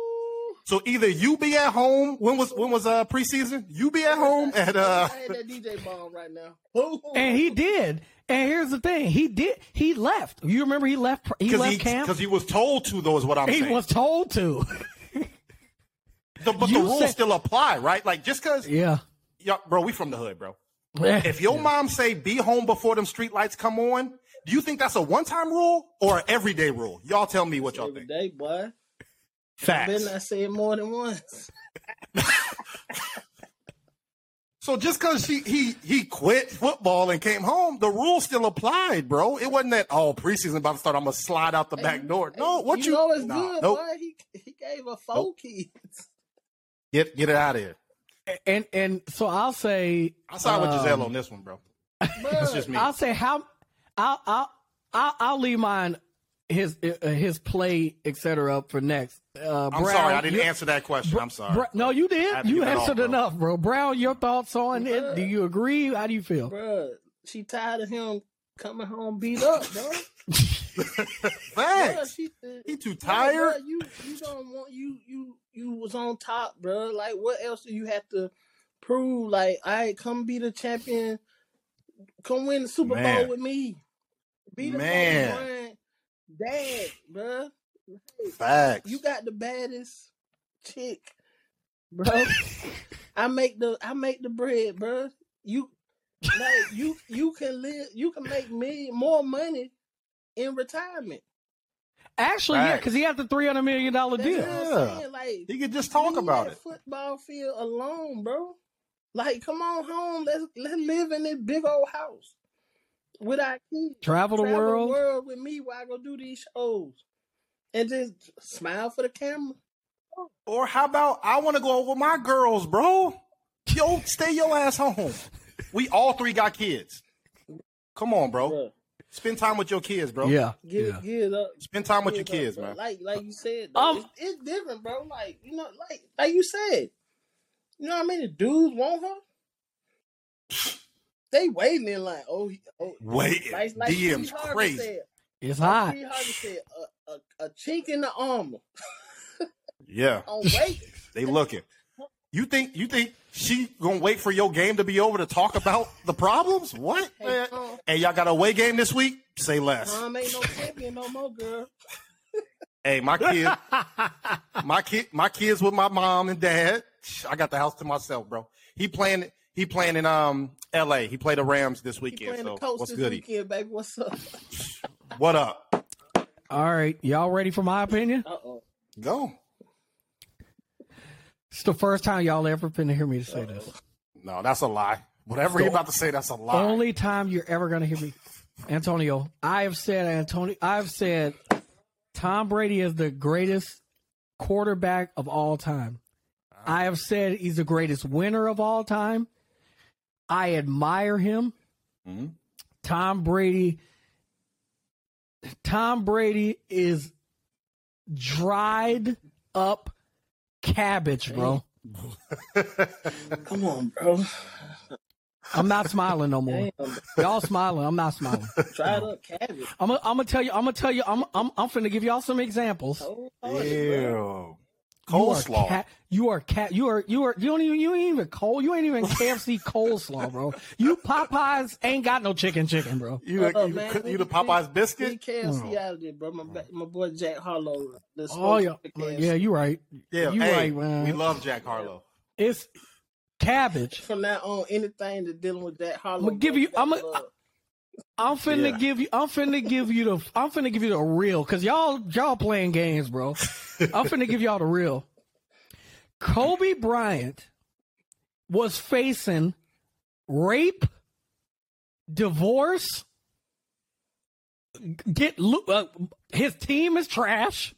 So either you be at home. When was when was uh preseason? You be at home at uh. I had that DJ bomb right now. Ooh. and he did. And here's the thing: he did. He left. You remember he left. He left he, camp. because he was told to, though, is what I'm He saying. He was told to. The- but the rules said- still apply, right? Like just because, yeah. Yeah, bro, we from the hood, bro. If your mom say be home before them street lights come on, do you think that's a one time rule or an everyday rule? Y'all tell me what y'all Every think. day, boy. Facts. Been I said more than once. So just because he he he quit football and came home, the rule still applied, bro. It wasn't that oh preseason about to start. I'm gonna slide out the back door. No, what you, you know it's Nah, good, nope. boy. He he gave her four Nope. kids. Get get it out of here. And and so I'll say. I side with um, Gisele on this one, bro. That's just me. I'll say how. I'll I'll I'll, I'll leave mine his uh, his play, etc. up for next. Uh, I'm sorry, I didn't you- answer that question. I'm sorry. Br- no, you did. You answered off, enough, bro. Brown, your thoughts on it? Do you agree? How do you feel? Bruh, she tired of him coming home beat up, bro. Bruh, Thanks. she said, He too tired. bruh, you you don't want you you you was on top, bro. Like what else do you have to prove? Like, I right, come be the champion. Come win the Super Man. Bowl with me. Be the Man. number one dad, bruh. Facts. You got the baddest chick, bro. I make the I make the bread, bro. You like you you can live you can make me more money in retirement. Actually, yeah, because he had the three hundred million dollar deal. Yeah. Like he could just talk about it. Football field alone, bro. Like, come on home. Let's let's live in this big old house with our kids. Travel the Travel world. the world with me while I go do these shows, and just smile for the camera. Or how about I want to go over my girls, bro? Yo, stay your ass home. We all three got kids. Come on, bro. Bruh. Spend time with your kids, bro. Yeah, Get yeah. it, get up. Spend time with your Get up, kids, bro. man. Like, like you said, though, Um, it's, it's different, bro. Like, you know, like, like you said, you know how many dudes want her? They waiting in line. Oh, he- oh Wait, like, like DM's Steve crazy. Said, It's like hot. Harvey said, a, a, a chink in the armor Yeah, on wait. they looking. You think you think she gonna wait for your game to be over to talk about the problems? What? Hey? Tom, Hey, y'all got a away game this week? Say less. Tom ain't no champion no more, girl. Hey, my kid, my kid, my kids with my mom and dad. I got the house to myself, bro. He playing, he playing in um L.A. He played the Rams this He weekend. playing So what's good? weekend, baby. What's up? What up? All right, y'all ready for my opinion? Uh oh. Go. It's the first time y'all ever been to hear me say this. No, that's a lie. Whatever you're about to say, that's a lie. Only time you're ever gonna hear me, Antonio. I have said Antonio. I've said Tom Brady is the greatest quarterback of all time. I have said he's the greatest winner of all time. I admire him. Mhm. Tom Brady. Tom Brady is dried up cabbage, bro. Come on, bro. I'm not smiling no more. Damn. Y'all smiling. I'm not smiling. Try it up, cabbage. I'm gonna I'm gonna tell you. I'm gonna tell you. I'm I'm I'm finna give y'all some examples. Cold hearted, bro. Ew. You are Coleslaw. cat. You are cat. You are you are you don't even you ain't even cold. You ain't even KFC coleslaw, bro. You Popeyes ain't got no chicken chicken, bro. You, Uh, you, man, you, leave- the Popeyes leave- biscuit? leave KFC out of there, bro. My, my boy Jack Harlow. The Oh yeah, spokesman for KFC. yeah. You right. Yeah, you hey, right, man. we love Jack Harlow. It's cabbage. From now on, anything that's dealing with Jack Harlow. I'ma give you- I'ma- love. I'm finna Yeah. give you. I'm finna give you the. I'm finna give you the real because y'all y'all playing games, bro. I'm finna give y'all the real. Kobe Bryant was facing rape, divorce. Get uh, his team is trash.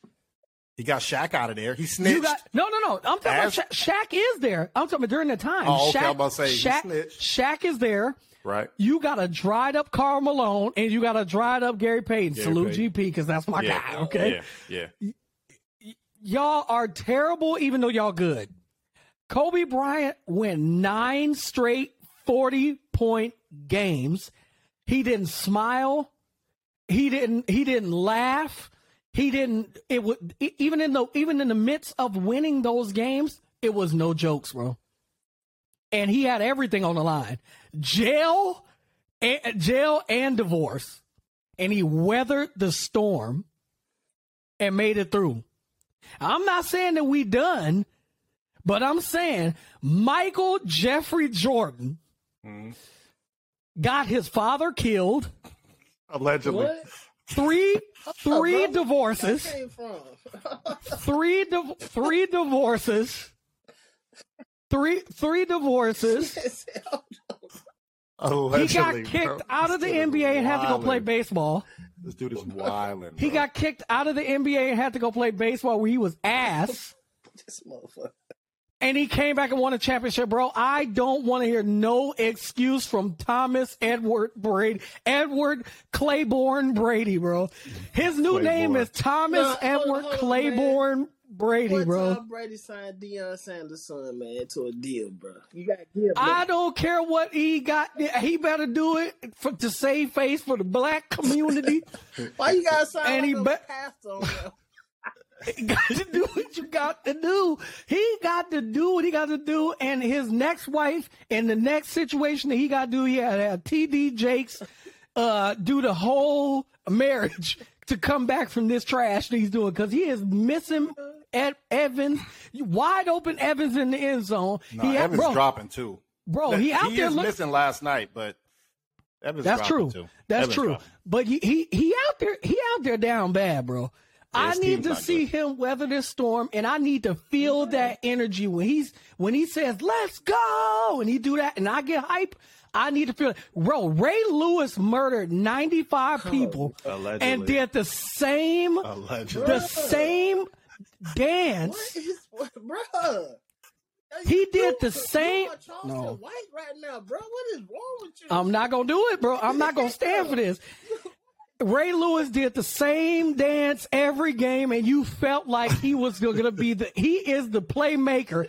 He got Shaq out of there. He snitched. You got no, no, no. I'm talking As- about Sha- Shaq is there. I'm talking about during the time. Oh, okay, Shaq, I'm about to say, Shaq. Shaq is there. Right. You got a dried up Karl Malone and you got a dried up Gary Payton. Gary Salute Payton. GP because that's my guy. Okay, Yeah. Yeah. y'all are terrible, even though y'all good. Kobe Bryant went nine straight forty point games. He didn't smile. He didn't. He didn't laugh. He didn't. It would even in the even in the midst of winning those games, it was no jokes, bro. And he had everything on the line: jail, and, jail and divorce. And he weathered the storm and made it through. I'm not saying that we done, but I'm saying Michael Jeffrey Jordan Mhm. got his father killed, Allegedly. What? three three bro. Divorces, came from? three di- three divorces, three three divorces. He got kicked bro. out of the This dude NBA and had to go play baseball. This dude is wilding. He got kicked out of the NBA and had to go play baseball where he was ass. this motherfucker. and he came back and won a championship, bro. I don't want to hear no excuse from Thomas Edward Brady, Edward Claiborne Brady, bro. His new name is Thomas No, Edward hold on, Claiborne Brady, One bro. time Brady signed Deion Sanders' son, man, to a deal, bro. You got give. I don't care what he got. He better do it for, to save face for the black community. Why you got to sign And like he a bet- pastor on got to do what you got to do. He got to do what he got to do. And his next wife and the next situation that he got to do, he had to have TD Jakes uh, do the whole marriage to come back from this trash that he's doing because he is missing Ed, Evans, wide open Evans in the end zone. No, he Evans bro, dropping too. bro, he out there is look, missing last night, but Evans That's true. Too. That's Evans true. dropping. But he, he he out there he out there down bad, bro. I need to see good. him weather this storm, and I need to feel that energy when he's when he says "Let's go" and he do that, and I get hype. I need to feel it. Bro, Ray Lewis murdered 95 people Allegedly. and did the same Allegedly. the same dance. What is, what, bruh? He did the same- You are Charleston No. White right now, bro. What is wrong with you? I'm not gonna do it, bro. I'm not gonna stand for this. Ray Lewis did the same dance every game, and you felt like he was gonna be the. He is the playmaker.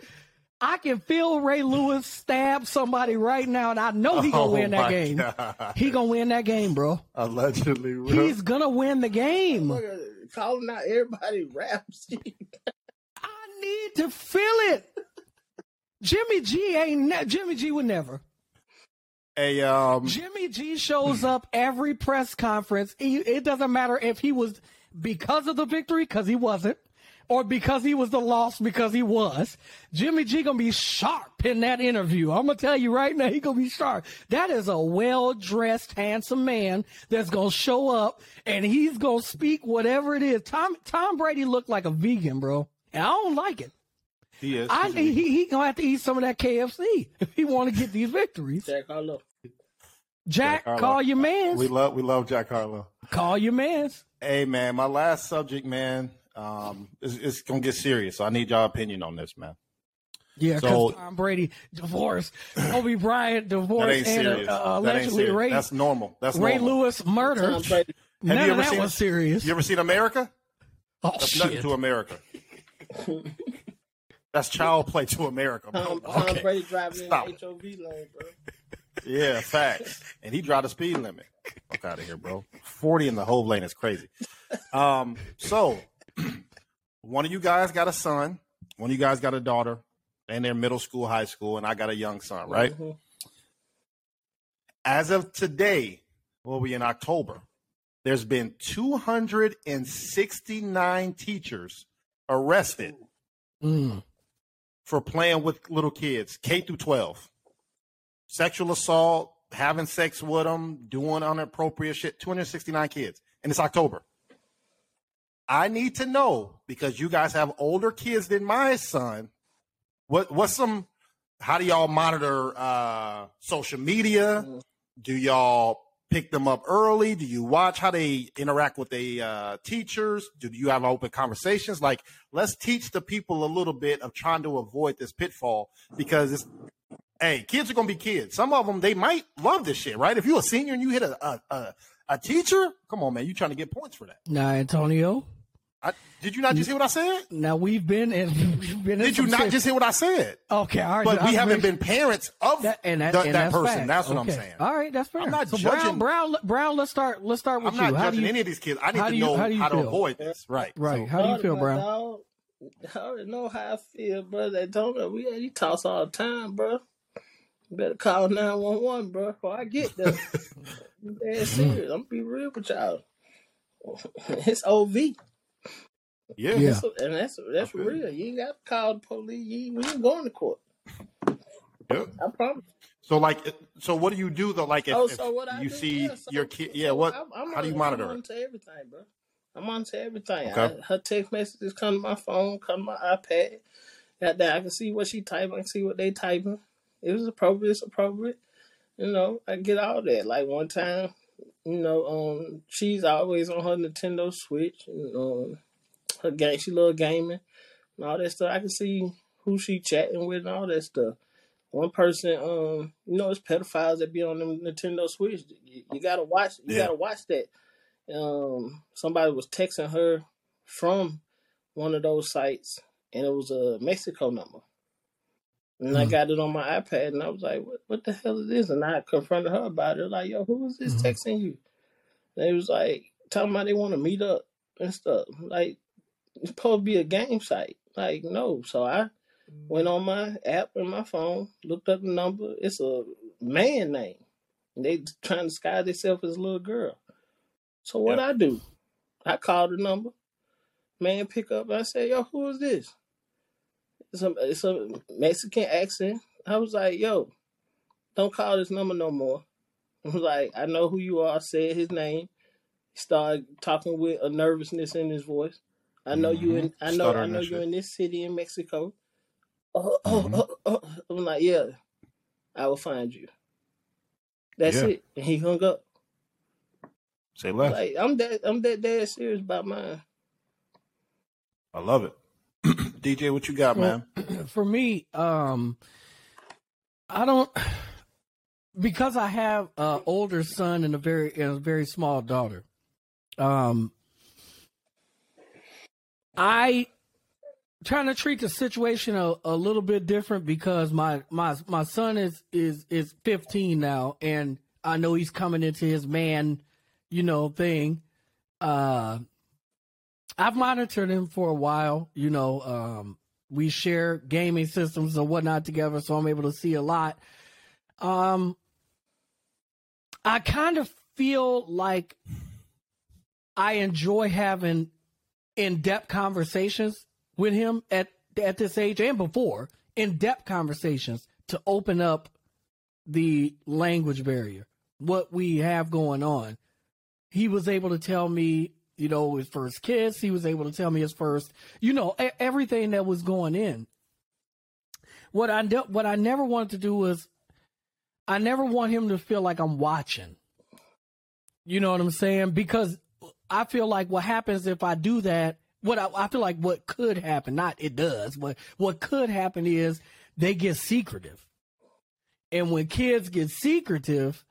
I can feel Ray Lewis stab somebody right now, and I know he gonna Oh, win that game. God. He gonna win that game, bro. Allegedly, bro. He's gonna win the game. Motherfucker calling out everybody raps. I need to feel it. Jimmy G ain't ne- Jimmy G would never. a um. Jimmy G shows up every press conference. He, it doesn't matter if he was because of the victory, because he wasn't, or because he was the loss, because he was. Jimmy G gonna be sharp in that interview. I'm gonna tell you right now, he gonna be sharp. That is a well dressed, handsome man that's gonna show up and he's gonna speak whatever it is. Tom Tom Brady looked like a vegan, bro, and I don't like it. He is. I He's he he gonna have to eat some of that KFC if he want to get these victories. Jack Harlow. Jack, Harlow. call your mans. we love we love Jack Harlow. Call your mans. Hey man, my last subject, man, um, is it's gonna get serious. So I need y'all opinion on this, man. Yeah, because So- Tom Brady divorced, Kobe Bryant That divorced, ain't and serious. uh, that ain't allegedly serious. Ray, That's normal. That's Ray normal. Lewis murder. Tom Brady. None you of ever that seen- was serious. You ever seen America? oh That's shit! nothing to America. That's child play to America, bro. Tom, Tom Okay. Brady driving Stop in the HOV lane, bro. Yeah, facts. And he drive the speed limit. Fuck out of here, bro. Forty in the whole lane is crazy. Um, so one of you guys got a son, one of you guys got a daughter, and they're middle school, high school, and I got a young son, right? Mhm. As of today, well, we in October, there's been 269 teachers arrested Mm. for playing with little kids, K through 12. Sexual assault, having sex with them, doing inappropriate shit. 269 kids. And it's October. I need to know because you guys have older kids than my son. What what's some how do y'all monitor uh social media? Do y'all pick them up early? Do you watch how they interact with the uh, teachers? Do you have open conversations? Like, let's teach the people a little bit of trying to avoid this pitfall because it's, hey, kids are gonna be kids. Some of them they might love this shit, right? If you're a senior and you hit a a, a, a teacher, come on, man, you trying to get points for that. Now, Antonio. I, did you not just hear what I said? Now we've been in. We've been in Did you not shit. just hear what I said? Okay, all right. But we haven't been parents of That, and that, the- and that that's person. fact. That's what Okay. I'm saying. All right, that's fair. I'm not so Brown, judging- Brown, Brown. Let's start. Let's start with I'm not you. How do judging you? any of these kids. I need to do you- know how how, to feel? avoid this. Right. Right. So- How do you feel, Brown? I already know how I feel, bro. They told me we he talks all the time, bro. You better call nine one one, bro. Before I get there, I'm serious. I'm gonna be real with y'all. It's OV, yeah. Yeah. and that's that's Okay. real. You ain't got to call the police. You, we ain't going to court. Yeah. I promise. So like, so what do you do though? Like, if, oh, so what I you do, see yeah, so- your kid, yeah, what? I'm, I'm how do you on- monitor I'm it? onto everything, bro. I'm onto everything. Okay. I, her text messages come to my phone, come to my iPad. Got that I can see what she typing, I can see what they typing. It was appropriate, it's appropriate. You know, I get all that. Like one time, you know, um, she's always on her Nintendo Switch and um, her game. She love gaming and all that stuff. I can see who she chatting with and all that stuff. One person, um, you know, it's pedophiles that be on the Nintendo Switch. You, you gotta watch. You Yeah. gotta watch that. Um, somebody was texting her from one of those sites, and it was a Mexico number. And I Mm. got it on my iPad, and I was like, "What? What the hell is this?" And I confronted her about it. Like, "Yo, who is this Mhm. texting you?" And they was like, talking about they want to meet up and stuff. Like, it's supposed to be a game site. Like, no. So I went mm-hmm. on my app and my phone, looked up the number. It's a man name. And they trying to disguise themselves as a little girl. So what I do? I called the number. Man pick up. I say, yo, who is this? It's a, it's a Mexican accent. I was like, yo, don't call this number no more. I was like, I know who you are. I said his name. He started talking with a nervousness in his voice. I know you in. I know. Stuttering I know you're shit. in this city in Mexico. Oh, oh, Mhm. oh, oh. I'm like, yeah, I will find you. That's Yeah. it. And he hung up. Say less. Like I'm that I'm that dead serious about mine. I love it. DJ, what you got, Well, man? for me, um, I don't because I have an older son and a very and a very small daughter. Um, I trying to treat the situation a, a little bit different because my my my son is is is 15 now, and I know he's coming into his man, you know, thing. Uh, I've monitored him for a while. You know, um, we share gaming systems and whatnot together, so I'm able to see a lot. Um, I kind of feel like I enjoy having in-depth conversations with him at at this age and before, in-depth conversations to open up the language barrier, what we have going on. He was able to tell me, you know, his first kiss. He was able to tell me his first, you know, everything that was going in. What I what I never wanted to do was, I never want him to feel like I'm watching. You know what I'm saying? Because I feel like what happens if I do that, what I, I feel like what could happen, not it does, but what could happen is they get secretive. And when kids get secretive,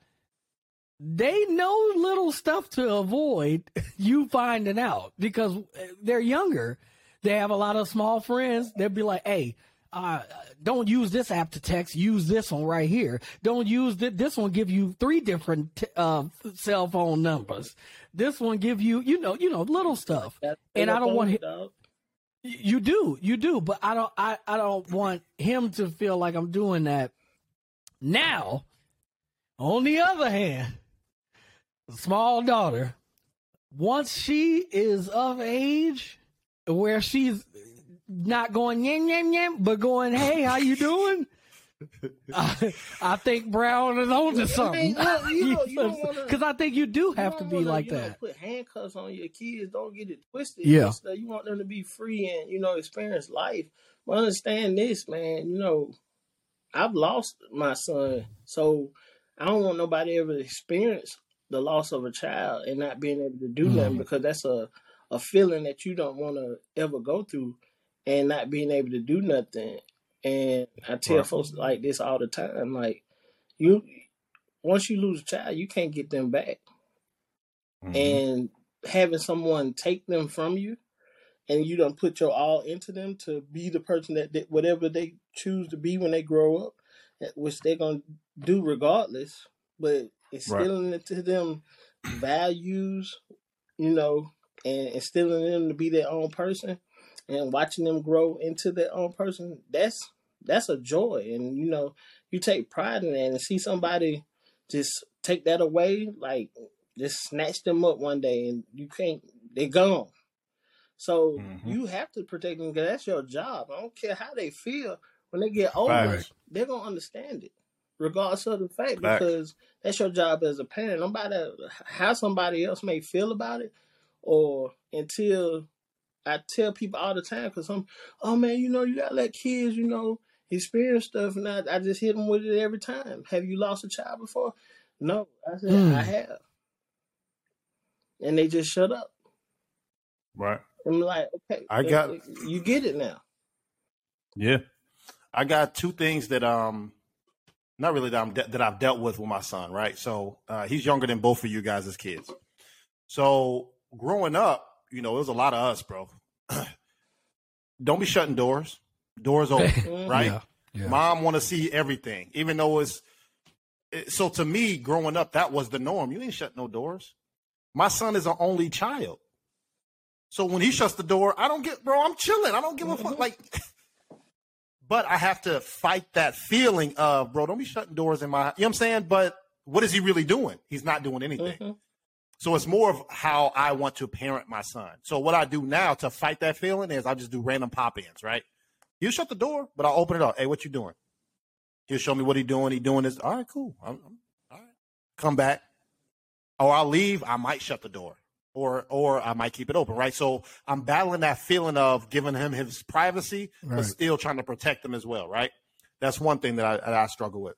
they know little stuff to avoid you finding out because they're younger. They have a lot of small friends. They'll be like, hey, uh, don't use this app to text. Use this one right here. Don't use th- this one. Give you three different t- uh, cell phone numbers. This one give you, you know, you know, little stuff. That's And I don't want him- You do, you do, but I don't. I, I don't want him to feel like I'm doing that. Now, on the other hand, small daughter, once she is of age where she's not going yam yam yam, but going, hey, how you doing? I, I think Brown is on to something. look, you don't- you Because I think you do You have to be wanna, like you that. put handcuffs on your kids. Don't get it twisted. Yeah. stuff. You want them to be free and you know experience life. But understand this, man. You know, I've lost my son, so I don't want nobody ever to experience the loss of a child and not being able to do Mhm. nothing because that's a a feeling that you don't want to ever go through, and not being able to do nothing. And I tell Right. folks like this all the time, like you. Once you lose a child, you can't get them back Mhm. and having someone take them from you and you don't put your all into them to be the person that they, whatever they choose to be when they grow up which they're going to do regardless but instilling into them values you know and instilling in them to be their own person and watching them grow into their own person that's that's a joy and you know you take pride in that and see somebody just take that away like just snatch them up one day and you can't they're gone so Mhm. you have to protect them because that's your job i don't care how they feel when they get older Facts. they're gonna understand it regardless of the fact Facts. because that's your job as a parent no matter how somebody else may feel about it or until i tell people all the time because i'm oh man you know you gotta let kids you know experience stuff and I, I just hit them with it every time have you lost a child before no i said Mm. i have and they just shut up Right. I'm like, okay, I got- you get it now. Yeah. I got two things that um, not really that I'm de- that I've dealt with with my son. Right, so uh, he's younger than both of you guys as kids. So growing up, you know, it was a lot of us, bro. Don't be shutting doors. Doors open, right? Yeah, yeah. Mom want to see everything, even though it's. it- So to me, growing up, that was the norm. You ain't shut no doors. My son is an only child. So when he shuts the door, I don't get, bro, I'm chilling. I don't give a fuck. Like, but I have to fight that feeling of, bro, don't be shutting doors in my, you know what I'm saying? But what is he really doing? He's not doing anything. Mhm. So it's more of how I want to parent my son. So what I do now to fight that feeling is I just do random pop-ins, right? He'll shut the door, but I'll open it up. Hey, what you doing? He'll show me what he doing. He doing this. All right, cool. I'm, I'm- all right. Come back. Or I'll leave. I might shut the door. Or or I might keep it open, right? So I'm battling that feeling of giving him his privacy, Right. but still trying to protect him as well, right? That's one thing that I, that I struggle with.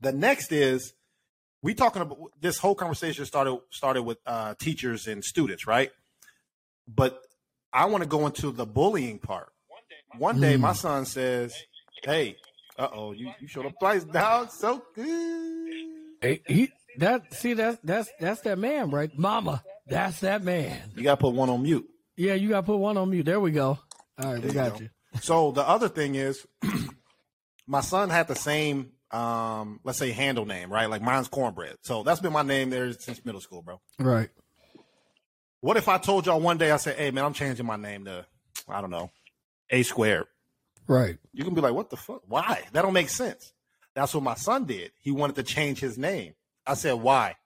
The next is we talking about this whole conversation started started with uh, teachers and students, right? But I want to go into the bullying part. One day, Mm. my son says, "Hey, uh oh, you, you showed up twice, dog. So good." Hey, he that see that's that's that's that man, right? Mama, that's that man. You got to put one on mute. Yeah, you got to put one on mute. There we go. All right, we There you got go. you. So the other thing is, my son had the same, um, let's say, handle name, right? Like mine's cornbread. So that's been my name there since middle school, bro. Right. What if I told y'all one day, I said, "Hey, man, I'm changing my name to, I don't know, A squared." Right. You can be like, "What the fuck? Why? That don't make sense." That's what my son did. He wanted to change his name. I said, "Why?"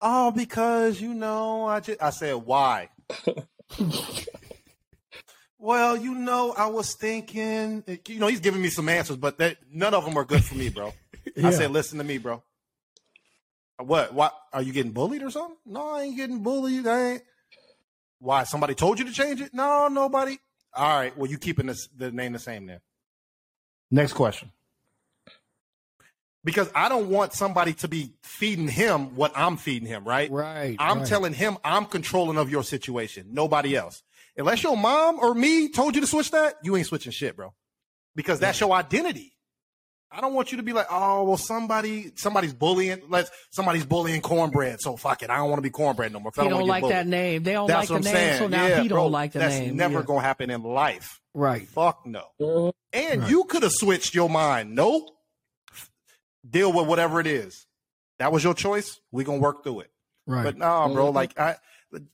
Oh, because you know, I just I said, "Why?" well, you know, I was thinking, you know, he's giving me some answers, but that, none of them are good for me, bro. Yeah. I said, "Listen to me, bro. What? What? Are you getting bullied or something? No, I ain't getting bullied. I ain't. Why? Somebody told you to change it? No, nobody. All right. Well, you keeping this the name the same then. Next question. Because I don't want somebody to be feeding him what I'm feeding him, right? Right. I'm right. telling him I'm controlling of your situation, nobody else. Unless your mom or me told you to switch that, you ain't switching shit, bro. Because that's your identity. I don't want you to be like, oh, well, somebody, somebody's bullying. Let's somebody's bullying cornbread. So fuck it, I don't want to be cornbread no more. If I He don't don't like get that name. They don't That's like the name, saying. so now yeah, he don't like the that's name. That's never Yeah. gonna happen in life. Right. Fuck no. Mhm. And Right. you could have switched your mind. Nope. Deal with whatever it is. That was your choice. we gonna work through it. Right. But no, bro, Mhm. like I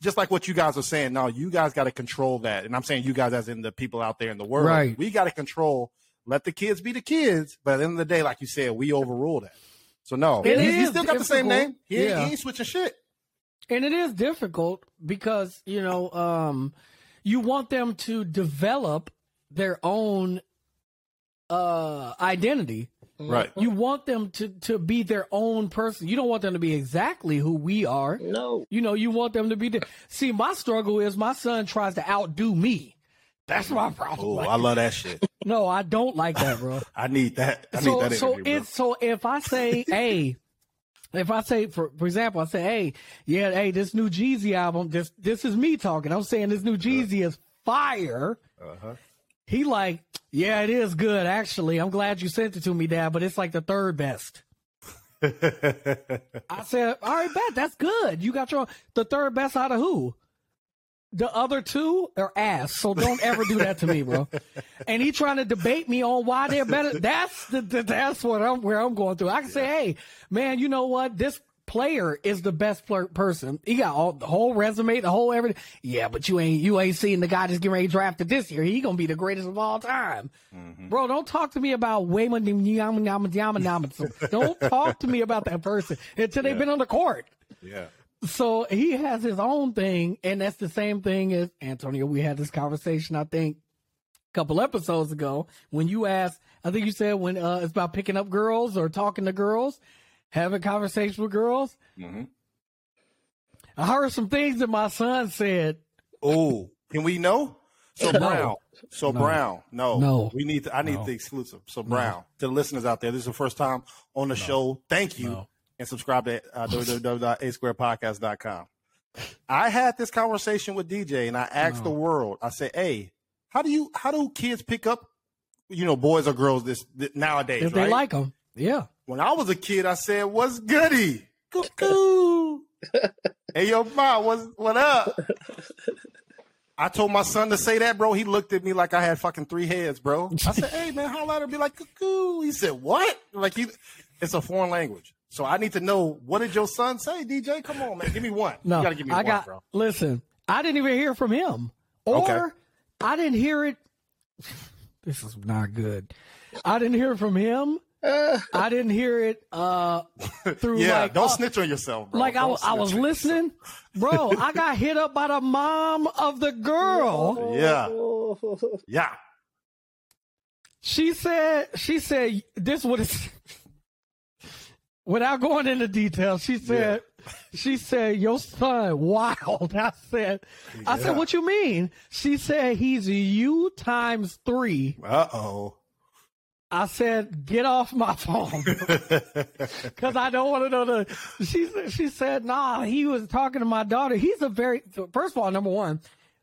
just like what you guys are saying, now, you guys gotta control that. And I'm saying you guys as in the people out there in the world. Right. We gotta control, let the kids be the kids, but at the end of the day, like you said, we overrule that. So no, he, he still got the same name. He, Yeah. he ain't switching shit. and it is difficult because you know um you want them to develop their own uh identity Right. you want them to to be their own person you don't want them to be exactly who we are No. you know you want them to be the see my struggle is my son tries to outdo me that's my problem Oh, Like, I love that shit. no i don't like that bro I need that. I need so that so it's so if I say, hey, if I say for for example, I say, hey, yeah, hey, this new Jeezy album, this this is me talking. I'm saying this new Jeezy is fire. Uh-huh. He like, yeah, it is good actually. I'm glad you sent it to me, Dad, but it's like the third best. I said, all right, bet that's good. You got your the third best out of who? The other two are ass. So don't ever do that to me, bro. And he trying to debate me on why they're better. That's the, the that's what I'm where I'm going through. I can say, hey, man, you know what? This player is the best person. He got all the whole resume, the whole everything. Yeah, but you ain't you ain't seen the guy that's getting ready drafted this year. He gonna be the greatest of all time, bro. Don't talk to me about Wayman. Don't talk to me about that person until they've been on the court. yeah. So he has his own thing, and that's the same thing as Antonio. We had this conversation, I think, a couple episodes ago when you asked. I think you said when uh, it's about picking up girls or talking to girls, having conversations with girls. Mhm. I heard some things that my son said. Oh, can we know? So No. Brown. So No. Brown. No. No. We need to I need No. the exclusive. So Brown. To the listeners out there, this is the first time on the show. Thank you. No. And subscribe to uh, www.asquaredpodcast.com. I had this conversation with DJ and I asked No. the world, I said, Hey, how do you how do kids pick up you know, boys or girls this, this nowadays. if they right? like them. Yeah. When I was a kid, I said, "What's goody?" Cuckoo. hey, yo, ma, what's what up? I told my son to say that, bro. He looked at me like I had fucking three heads, bro. I said, "Hey, man, holla at her, be like cuckoo." He said, "What?" Like he, it's a foreign language, so I need to know what did your son say, DJ? Come on, man, give me one. No, you gotta give me I one, got. bro. Listen, I didn't even hear from him, or Okay. I didn't hear it. This is not good. I didn't hear from him. I didn't hear it uh, through Yeah, like don't uh, snitch on yourself, bro. like I, Don't was- I was listening, bro. I got hit up by the mom of the girl. Yeah. Yeah, She said, she said, this have, without going into details, she said, she said, your son wild. I said, I said, what you mean? She said, he's you times three. uh oh. I said, get off my phone. Cause I don't want to know the, she said, she said, nah, he was talking to my daughter. He's a very, first of all, number one,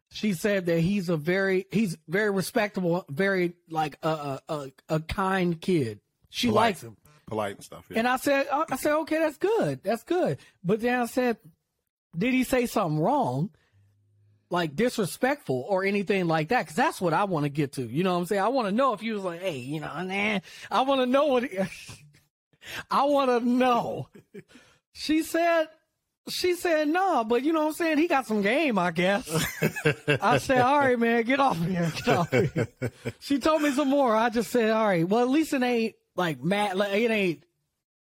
she said that he's a very, he's very respectable, very like a, a, a, kind kid. She Polite. likes him. Polite and stuff. Yeah. And I said, I said, okay, that's good. That's good. But then I said, did he say something wrong? Like disrespectful or anything like that? Cause that's what I want to get to. You know what I'm saying? I want to know if he was like, hey, you know, nah, I want to know what he, I want to know. She said, she said, no, but you know what I'm saying? He got some game, I guess. I said, all right, man, get off here. Get off here. She told me some more. I just said, all right, well, at least it ain't like mad. Like, it ain't,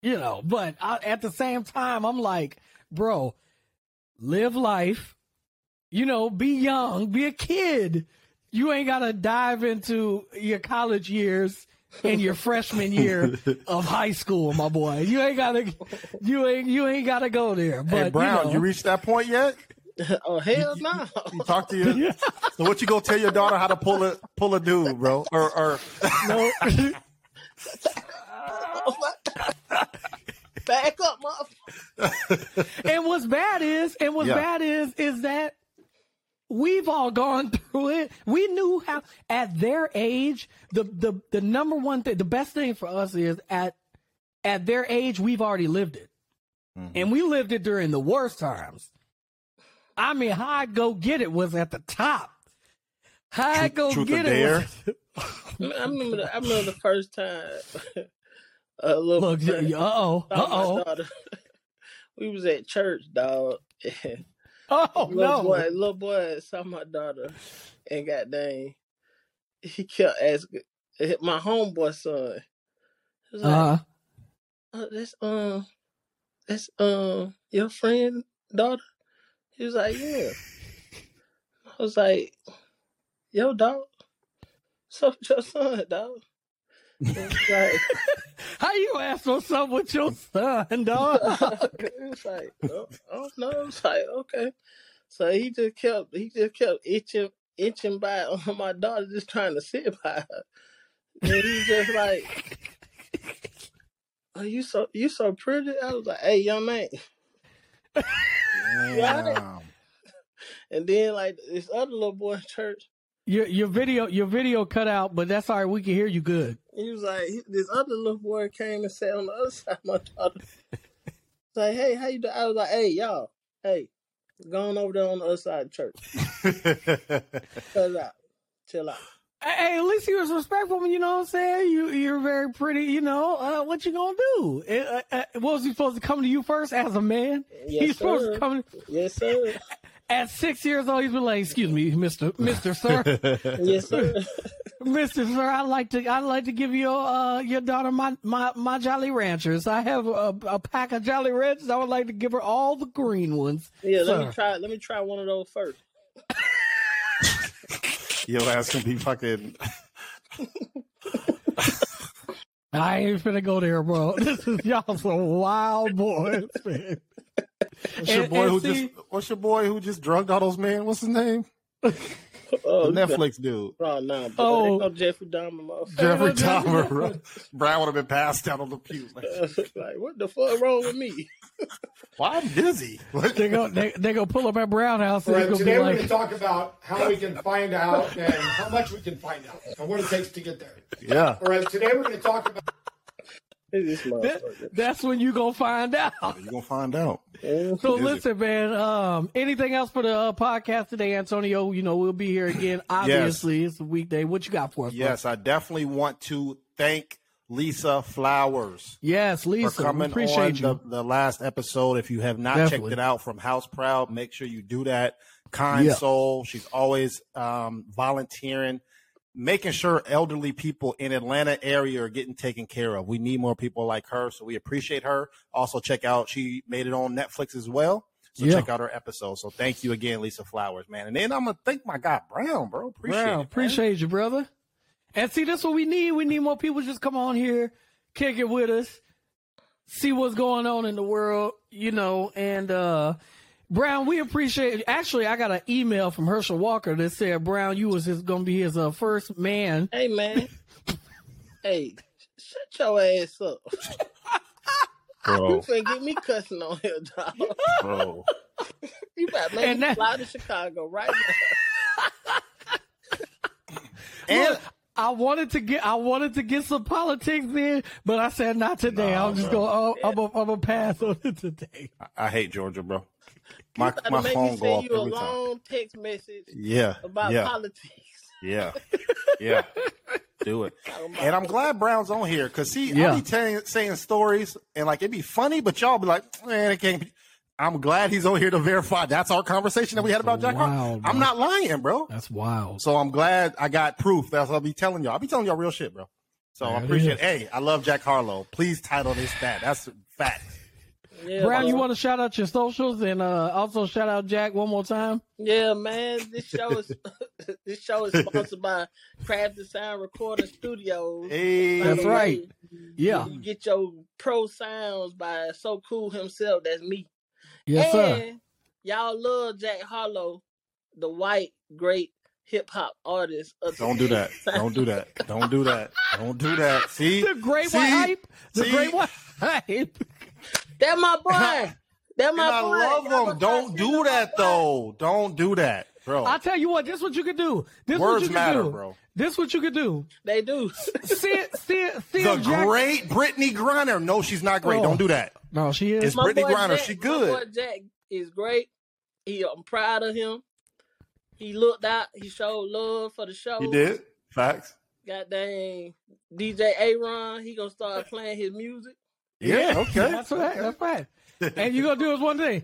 you know, but I, at the same time, I'm like, bro, live life, you know, be young, be a kid. You ain't got to dive into your college years and your freshman year of high school, my boy. You ain't gotta, you ain't, you ain't gotta go there. But hey, Brown, you, you, reached that point yet? oh hell no! You talk to your. So what you gonna tell your daughter how to pull a pull a dude, bro? Or or no, Back up, motherfucker. and what's bad is, and what's Yeah. bad is, is that we've all gone through it. We knew how at their age, the the the number one thing, the best thing for us is at at their age, we've already lived it, and we lived it during the worst times. I mean, how I go get it was at the top. How I Truth- go truth get it was, I remember. The, I remember the first time. a little look, uh oh, uh oh, we was at church, dog. and oh little no, boy, little boy saw my daughter, and got dang, he kept asking my homeboy son. He like, uh, oh, that's um, that's um, your friend daughter. He was like, yeah. I was like, yo, dog. So your son, dog. He was like, how you ask for something with your son, dog? it was like, oh, oh no, it's like okay. So he just kept he just kept itching itching by on my daughter, just trying to sit by her. And he just like, oh, you so you so pretty. I was like, hey, young man. Damn. And then like this other little boy in church, Your your video your video cut out, but that's all right. We can hear you good. he was like, this other little boy came and sat on the other side of my daughter. It's like, hey, how you doing? I was like, hey, y'all, hey, going over there on the other side of church. Chill out, chill out. Hey, at least he was respectful. You know what I'm saying? You you're very pretty. You know uh, what you gonna do? Uh, uh, what was he supposed to come to you first as a man? Yes, he's supposed sir. to come Yes, sir. At six years old. He's been like, "Excuse me, Mister Mister Sir, Yes, sir. Mister Sir, I'd like to I'd like to give your uh your daughter my my my Jolly Ranchers. I have a, a pack of Jolly Ranchers. I would like to give her all the green ones. Yeah, let me Sir. try. Let me try one of those first. Your ass can be fucking. I ain't finna go there, bro. This is y'all some wild boys, man. What's your And- boy and who see- just? What's your boy who just drugged all those men? What's his name? Oh, the you got- Netflix dude. Oh no, but Oh. no Jeffrey Dahmer. Jeffrey Dahmer. bro. Brown would have been passed out on the pew. Like, like, what the fuck wrong with me? Why I'm dizzy? What? They go they they go pull up at Brown House and right, gonna be today we're going to talk about how we can find out and how much we can find out and what it takes to get there. Yeah. All right, today we're going to talk about This that- that's when you gonna find out. You're gonna find out. Mhm. So listen, man. Um, anything else for the uh, podcast today, Antonio? You know we'll be here again. Obviously, it's a weekday. What you got for us? bro? Yes, I definitely want to thank Lisa Flowers yes, Lisa. for coming appreciate on you. the, the last episode. If you have not Definitely. checked it out from House Proud, make sure you do that. Kind Yeah. soul. She's always um, volunteering, making sure elderly people in Atlanta area are getting taken care of. We need more people like her, so we appreciate her. Also, check out she made it on Netflix as well. So Yeah. check out her episode. So thank you again, Lisa Flowers, man. And then I'm gonna thank my guy Brown, bro. Appreciate Brown, it. appreciate you, brother. And see, that's what we need. We need more people just come on here, kick it with us, see what's going on in the world, you know. And uh Brown, we appreciate. It. Actually, I got an email from Herschel Walker that said Brown, you was his, gonna be his uh, first man. Hey man. hey, shut your ass up. You bro, finna get me cussing on here, dog. bro. You better make that- fly to Chicago right now. And Look, I wanted to get I wanted to get some politics in, but I said not today. Nah, I'm just bro. going. to I'm a, I'm a pass on it today. I hate Georgia, bro. My Gotta my make phone me go send off you a every time. long text message Yeah, about yeah, politics. yeah, yeah. Do it. And I'm glad Brown's on here because see, Yeah. I be telling, saying stories and like it'd be funny, but y'all be like, man, it can't. be. I'm glad he's on here to verify. That's our conversation that we had about Jack. Harlow. Wow. I'm not lying, bro. That's wild. So I'm glad I got proof. That's what I'll be telling y'all. I'll be telling y'all real shit, bro. So There I appreciate. is. Hey, I love Jack Harlow. Please title this that. That's fact. Yeah, Brown, you want to shout out your socials and uh, also shout out Jack one more time? Yeah, man. This show is this show is sponsored by Crafting Sound Recording Studios. Hey, That's the right. way, Yeah. You get your pro sounds by So Cool himself. That's me. Yes, sir. y'all love Jack Harlow, the white great hip hop artist. Of Don't do that. Don't do that. Don't do that. Don't do that. See, The great See? white hype. The See? great white hype. That my boy. That And my boy. I love Y'all them. Don't do that though. Don't do that, bro. I tell you what, this what you could do. This what Words you could matter, do. bro. This what you could do. They do. See it, see it, see The it, Jack. great Brittney Griner. No, she's not great. Oh. Don't do that. No, she is. It's My Brittney boy Griner. Jack- She My good. boy Jack is great. He, I'm proud of him. He looked out. He showed love for the show. He did facts. God dang. DJ Aaron, he gonna start playing his music. Yeah. Okay. That's right. That's right. and you gonna do us one thing.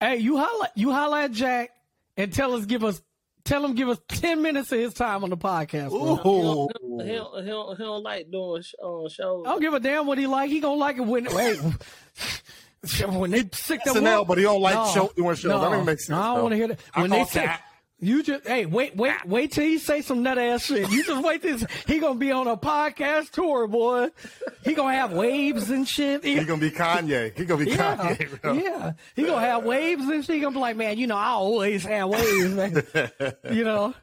Hey, you holla, you holla at Jack and tell us, give us, tell him, give us ten minutes of his time on the podcast. bro. Ooh. He don't, he don't, he don't like doing sh- uh, shows. I don't give a damn what he like. He gonna like it when wait. When they sick the SNL, but he don't like No. show, doing shows. No, that don't make sense. no, I don't want to hear that. When call they say that- you just hey wait wait ah. wait till he say some nut ass shit. You just wait this. He gonna be on a podcast tour, boy. He gonna have waves and shit. He- He gonna be Kanye. He gonna be yeah, Kanye. Bro. yeah. He gonna have waves and shit. He gonna be like, man, you know, I always have waves, man. you know.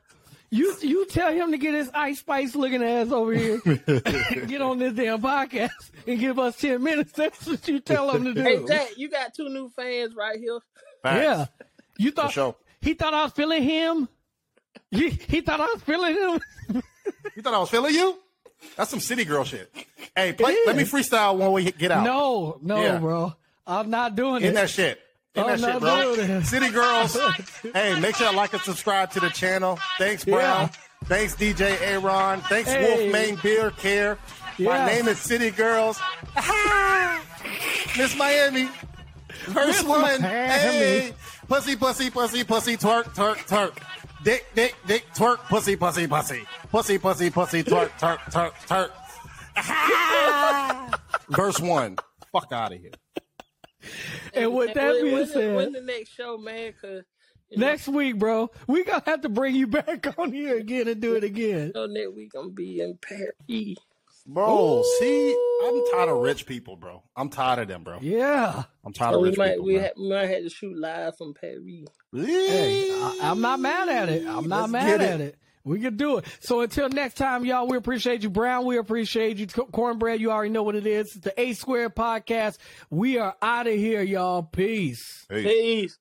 You you tell him to get his ice spice looking ass over here, get on this damn podcast and give us ten minutes. That's what you tell him to do. Hey Jack, you got two new fans right here. Facts. Yeah. You thought sure. He thought I was feeling him? He, he thought I was feeling him? You thought I was feeling you? That's some city girl shit. Hey, play, let me freestyle when we get out. No, no, Yeah. bro. I'm not doing In it. that shit. In I'm that shit, bro. City girls. hey, make sure to like and subscribe to the channel. Thanks, Brown. Yeah. Thanks, DJ Aaron. Thanks, Hey. Wolfsmane Beard Care. Yeah. My name is City Girls. Miss Miami. First Miss one. Miami. Hey. Pussy, pussy, pussy, pussy, twerk, twerk, twerk. Dick, dick, dick, twerk, pussy, pussy, pussy. Pussy, pussy, pussy, twerk, twerk, twerk, twerk. Verse one. Fuck out of here. And with that when, being when, said- when the next show, man? Cause you know, Next week, bro, we gonna have to bring you back on here again and do it again. so next week I'm be in Paris. Bro, see, I'm tired of rich people, bro. I'm tired of them, bro. Yeah. I'm tired So of we rich might people. we, ha- we might have to shoot live from Paris. Hey, I, I'm not mad at it. I'm not Let's mad get it. at it. We can do it. So until next time, y'all, we appreciate you, Brown. We appreciate you, Cornbread. You already know what it is. It's the A Squared Podcast. We are out of here, y'all. Peace. Hey. Peace.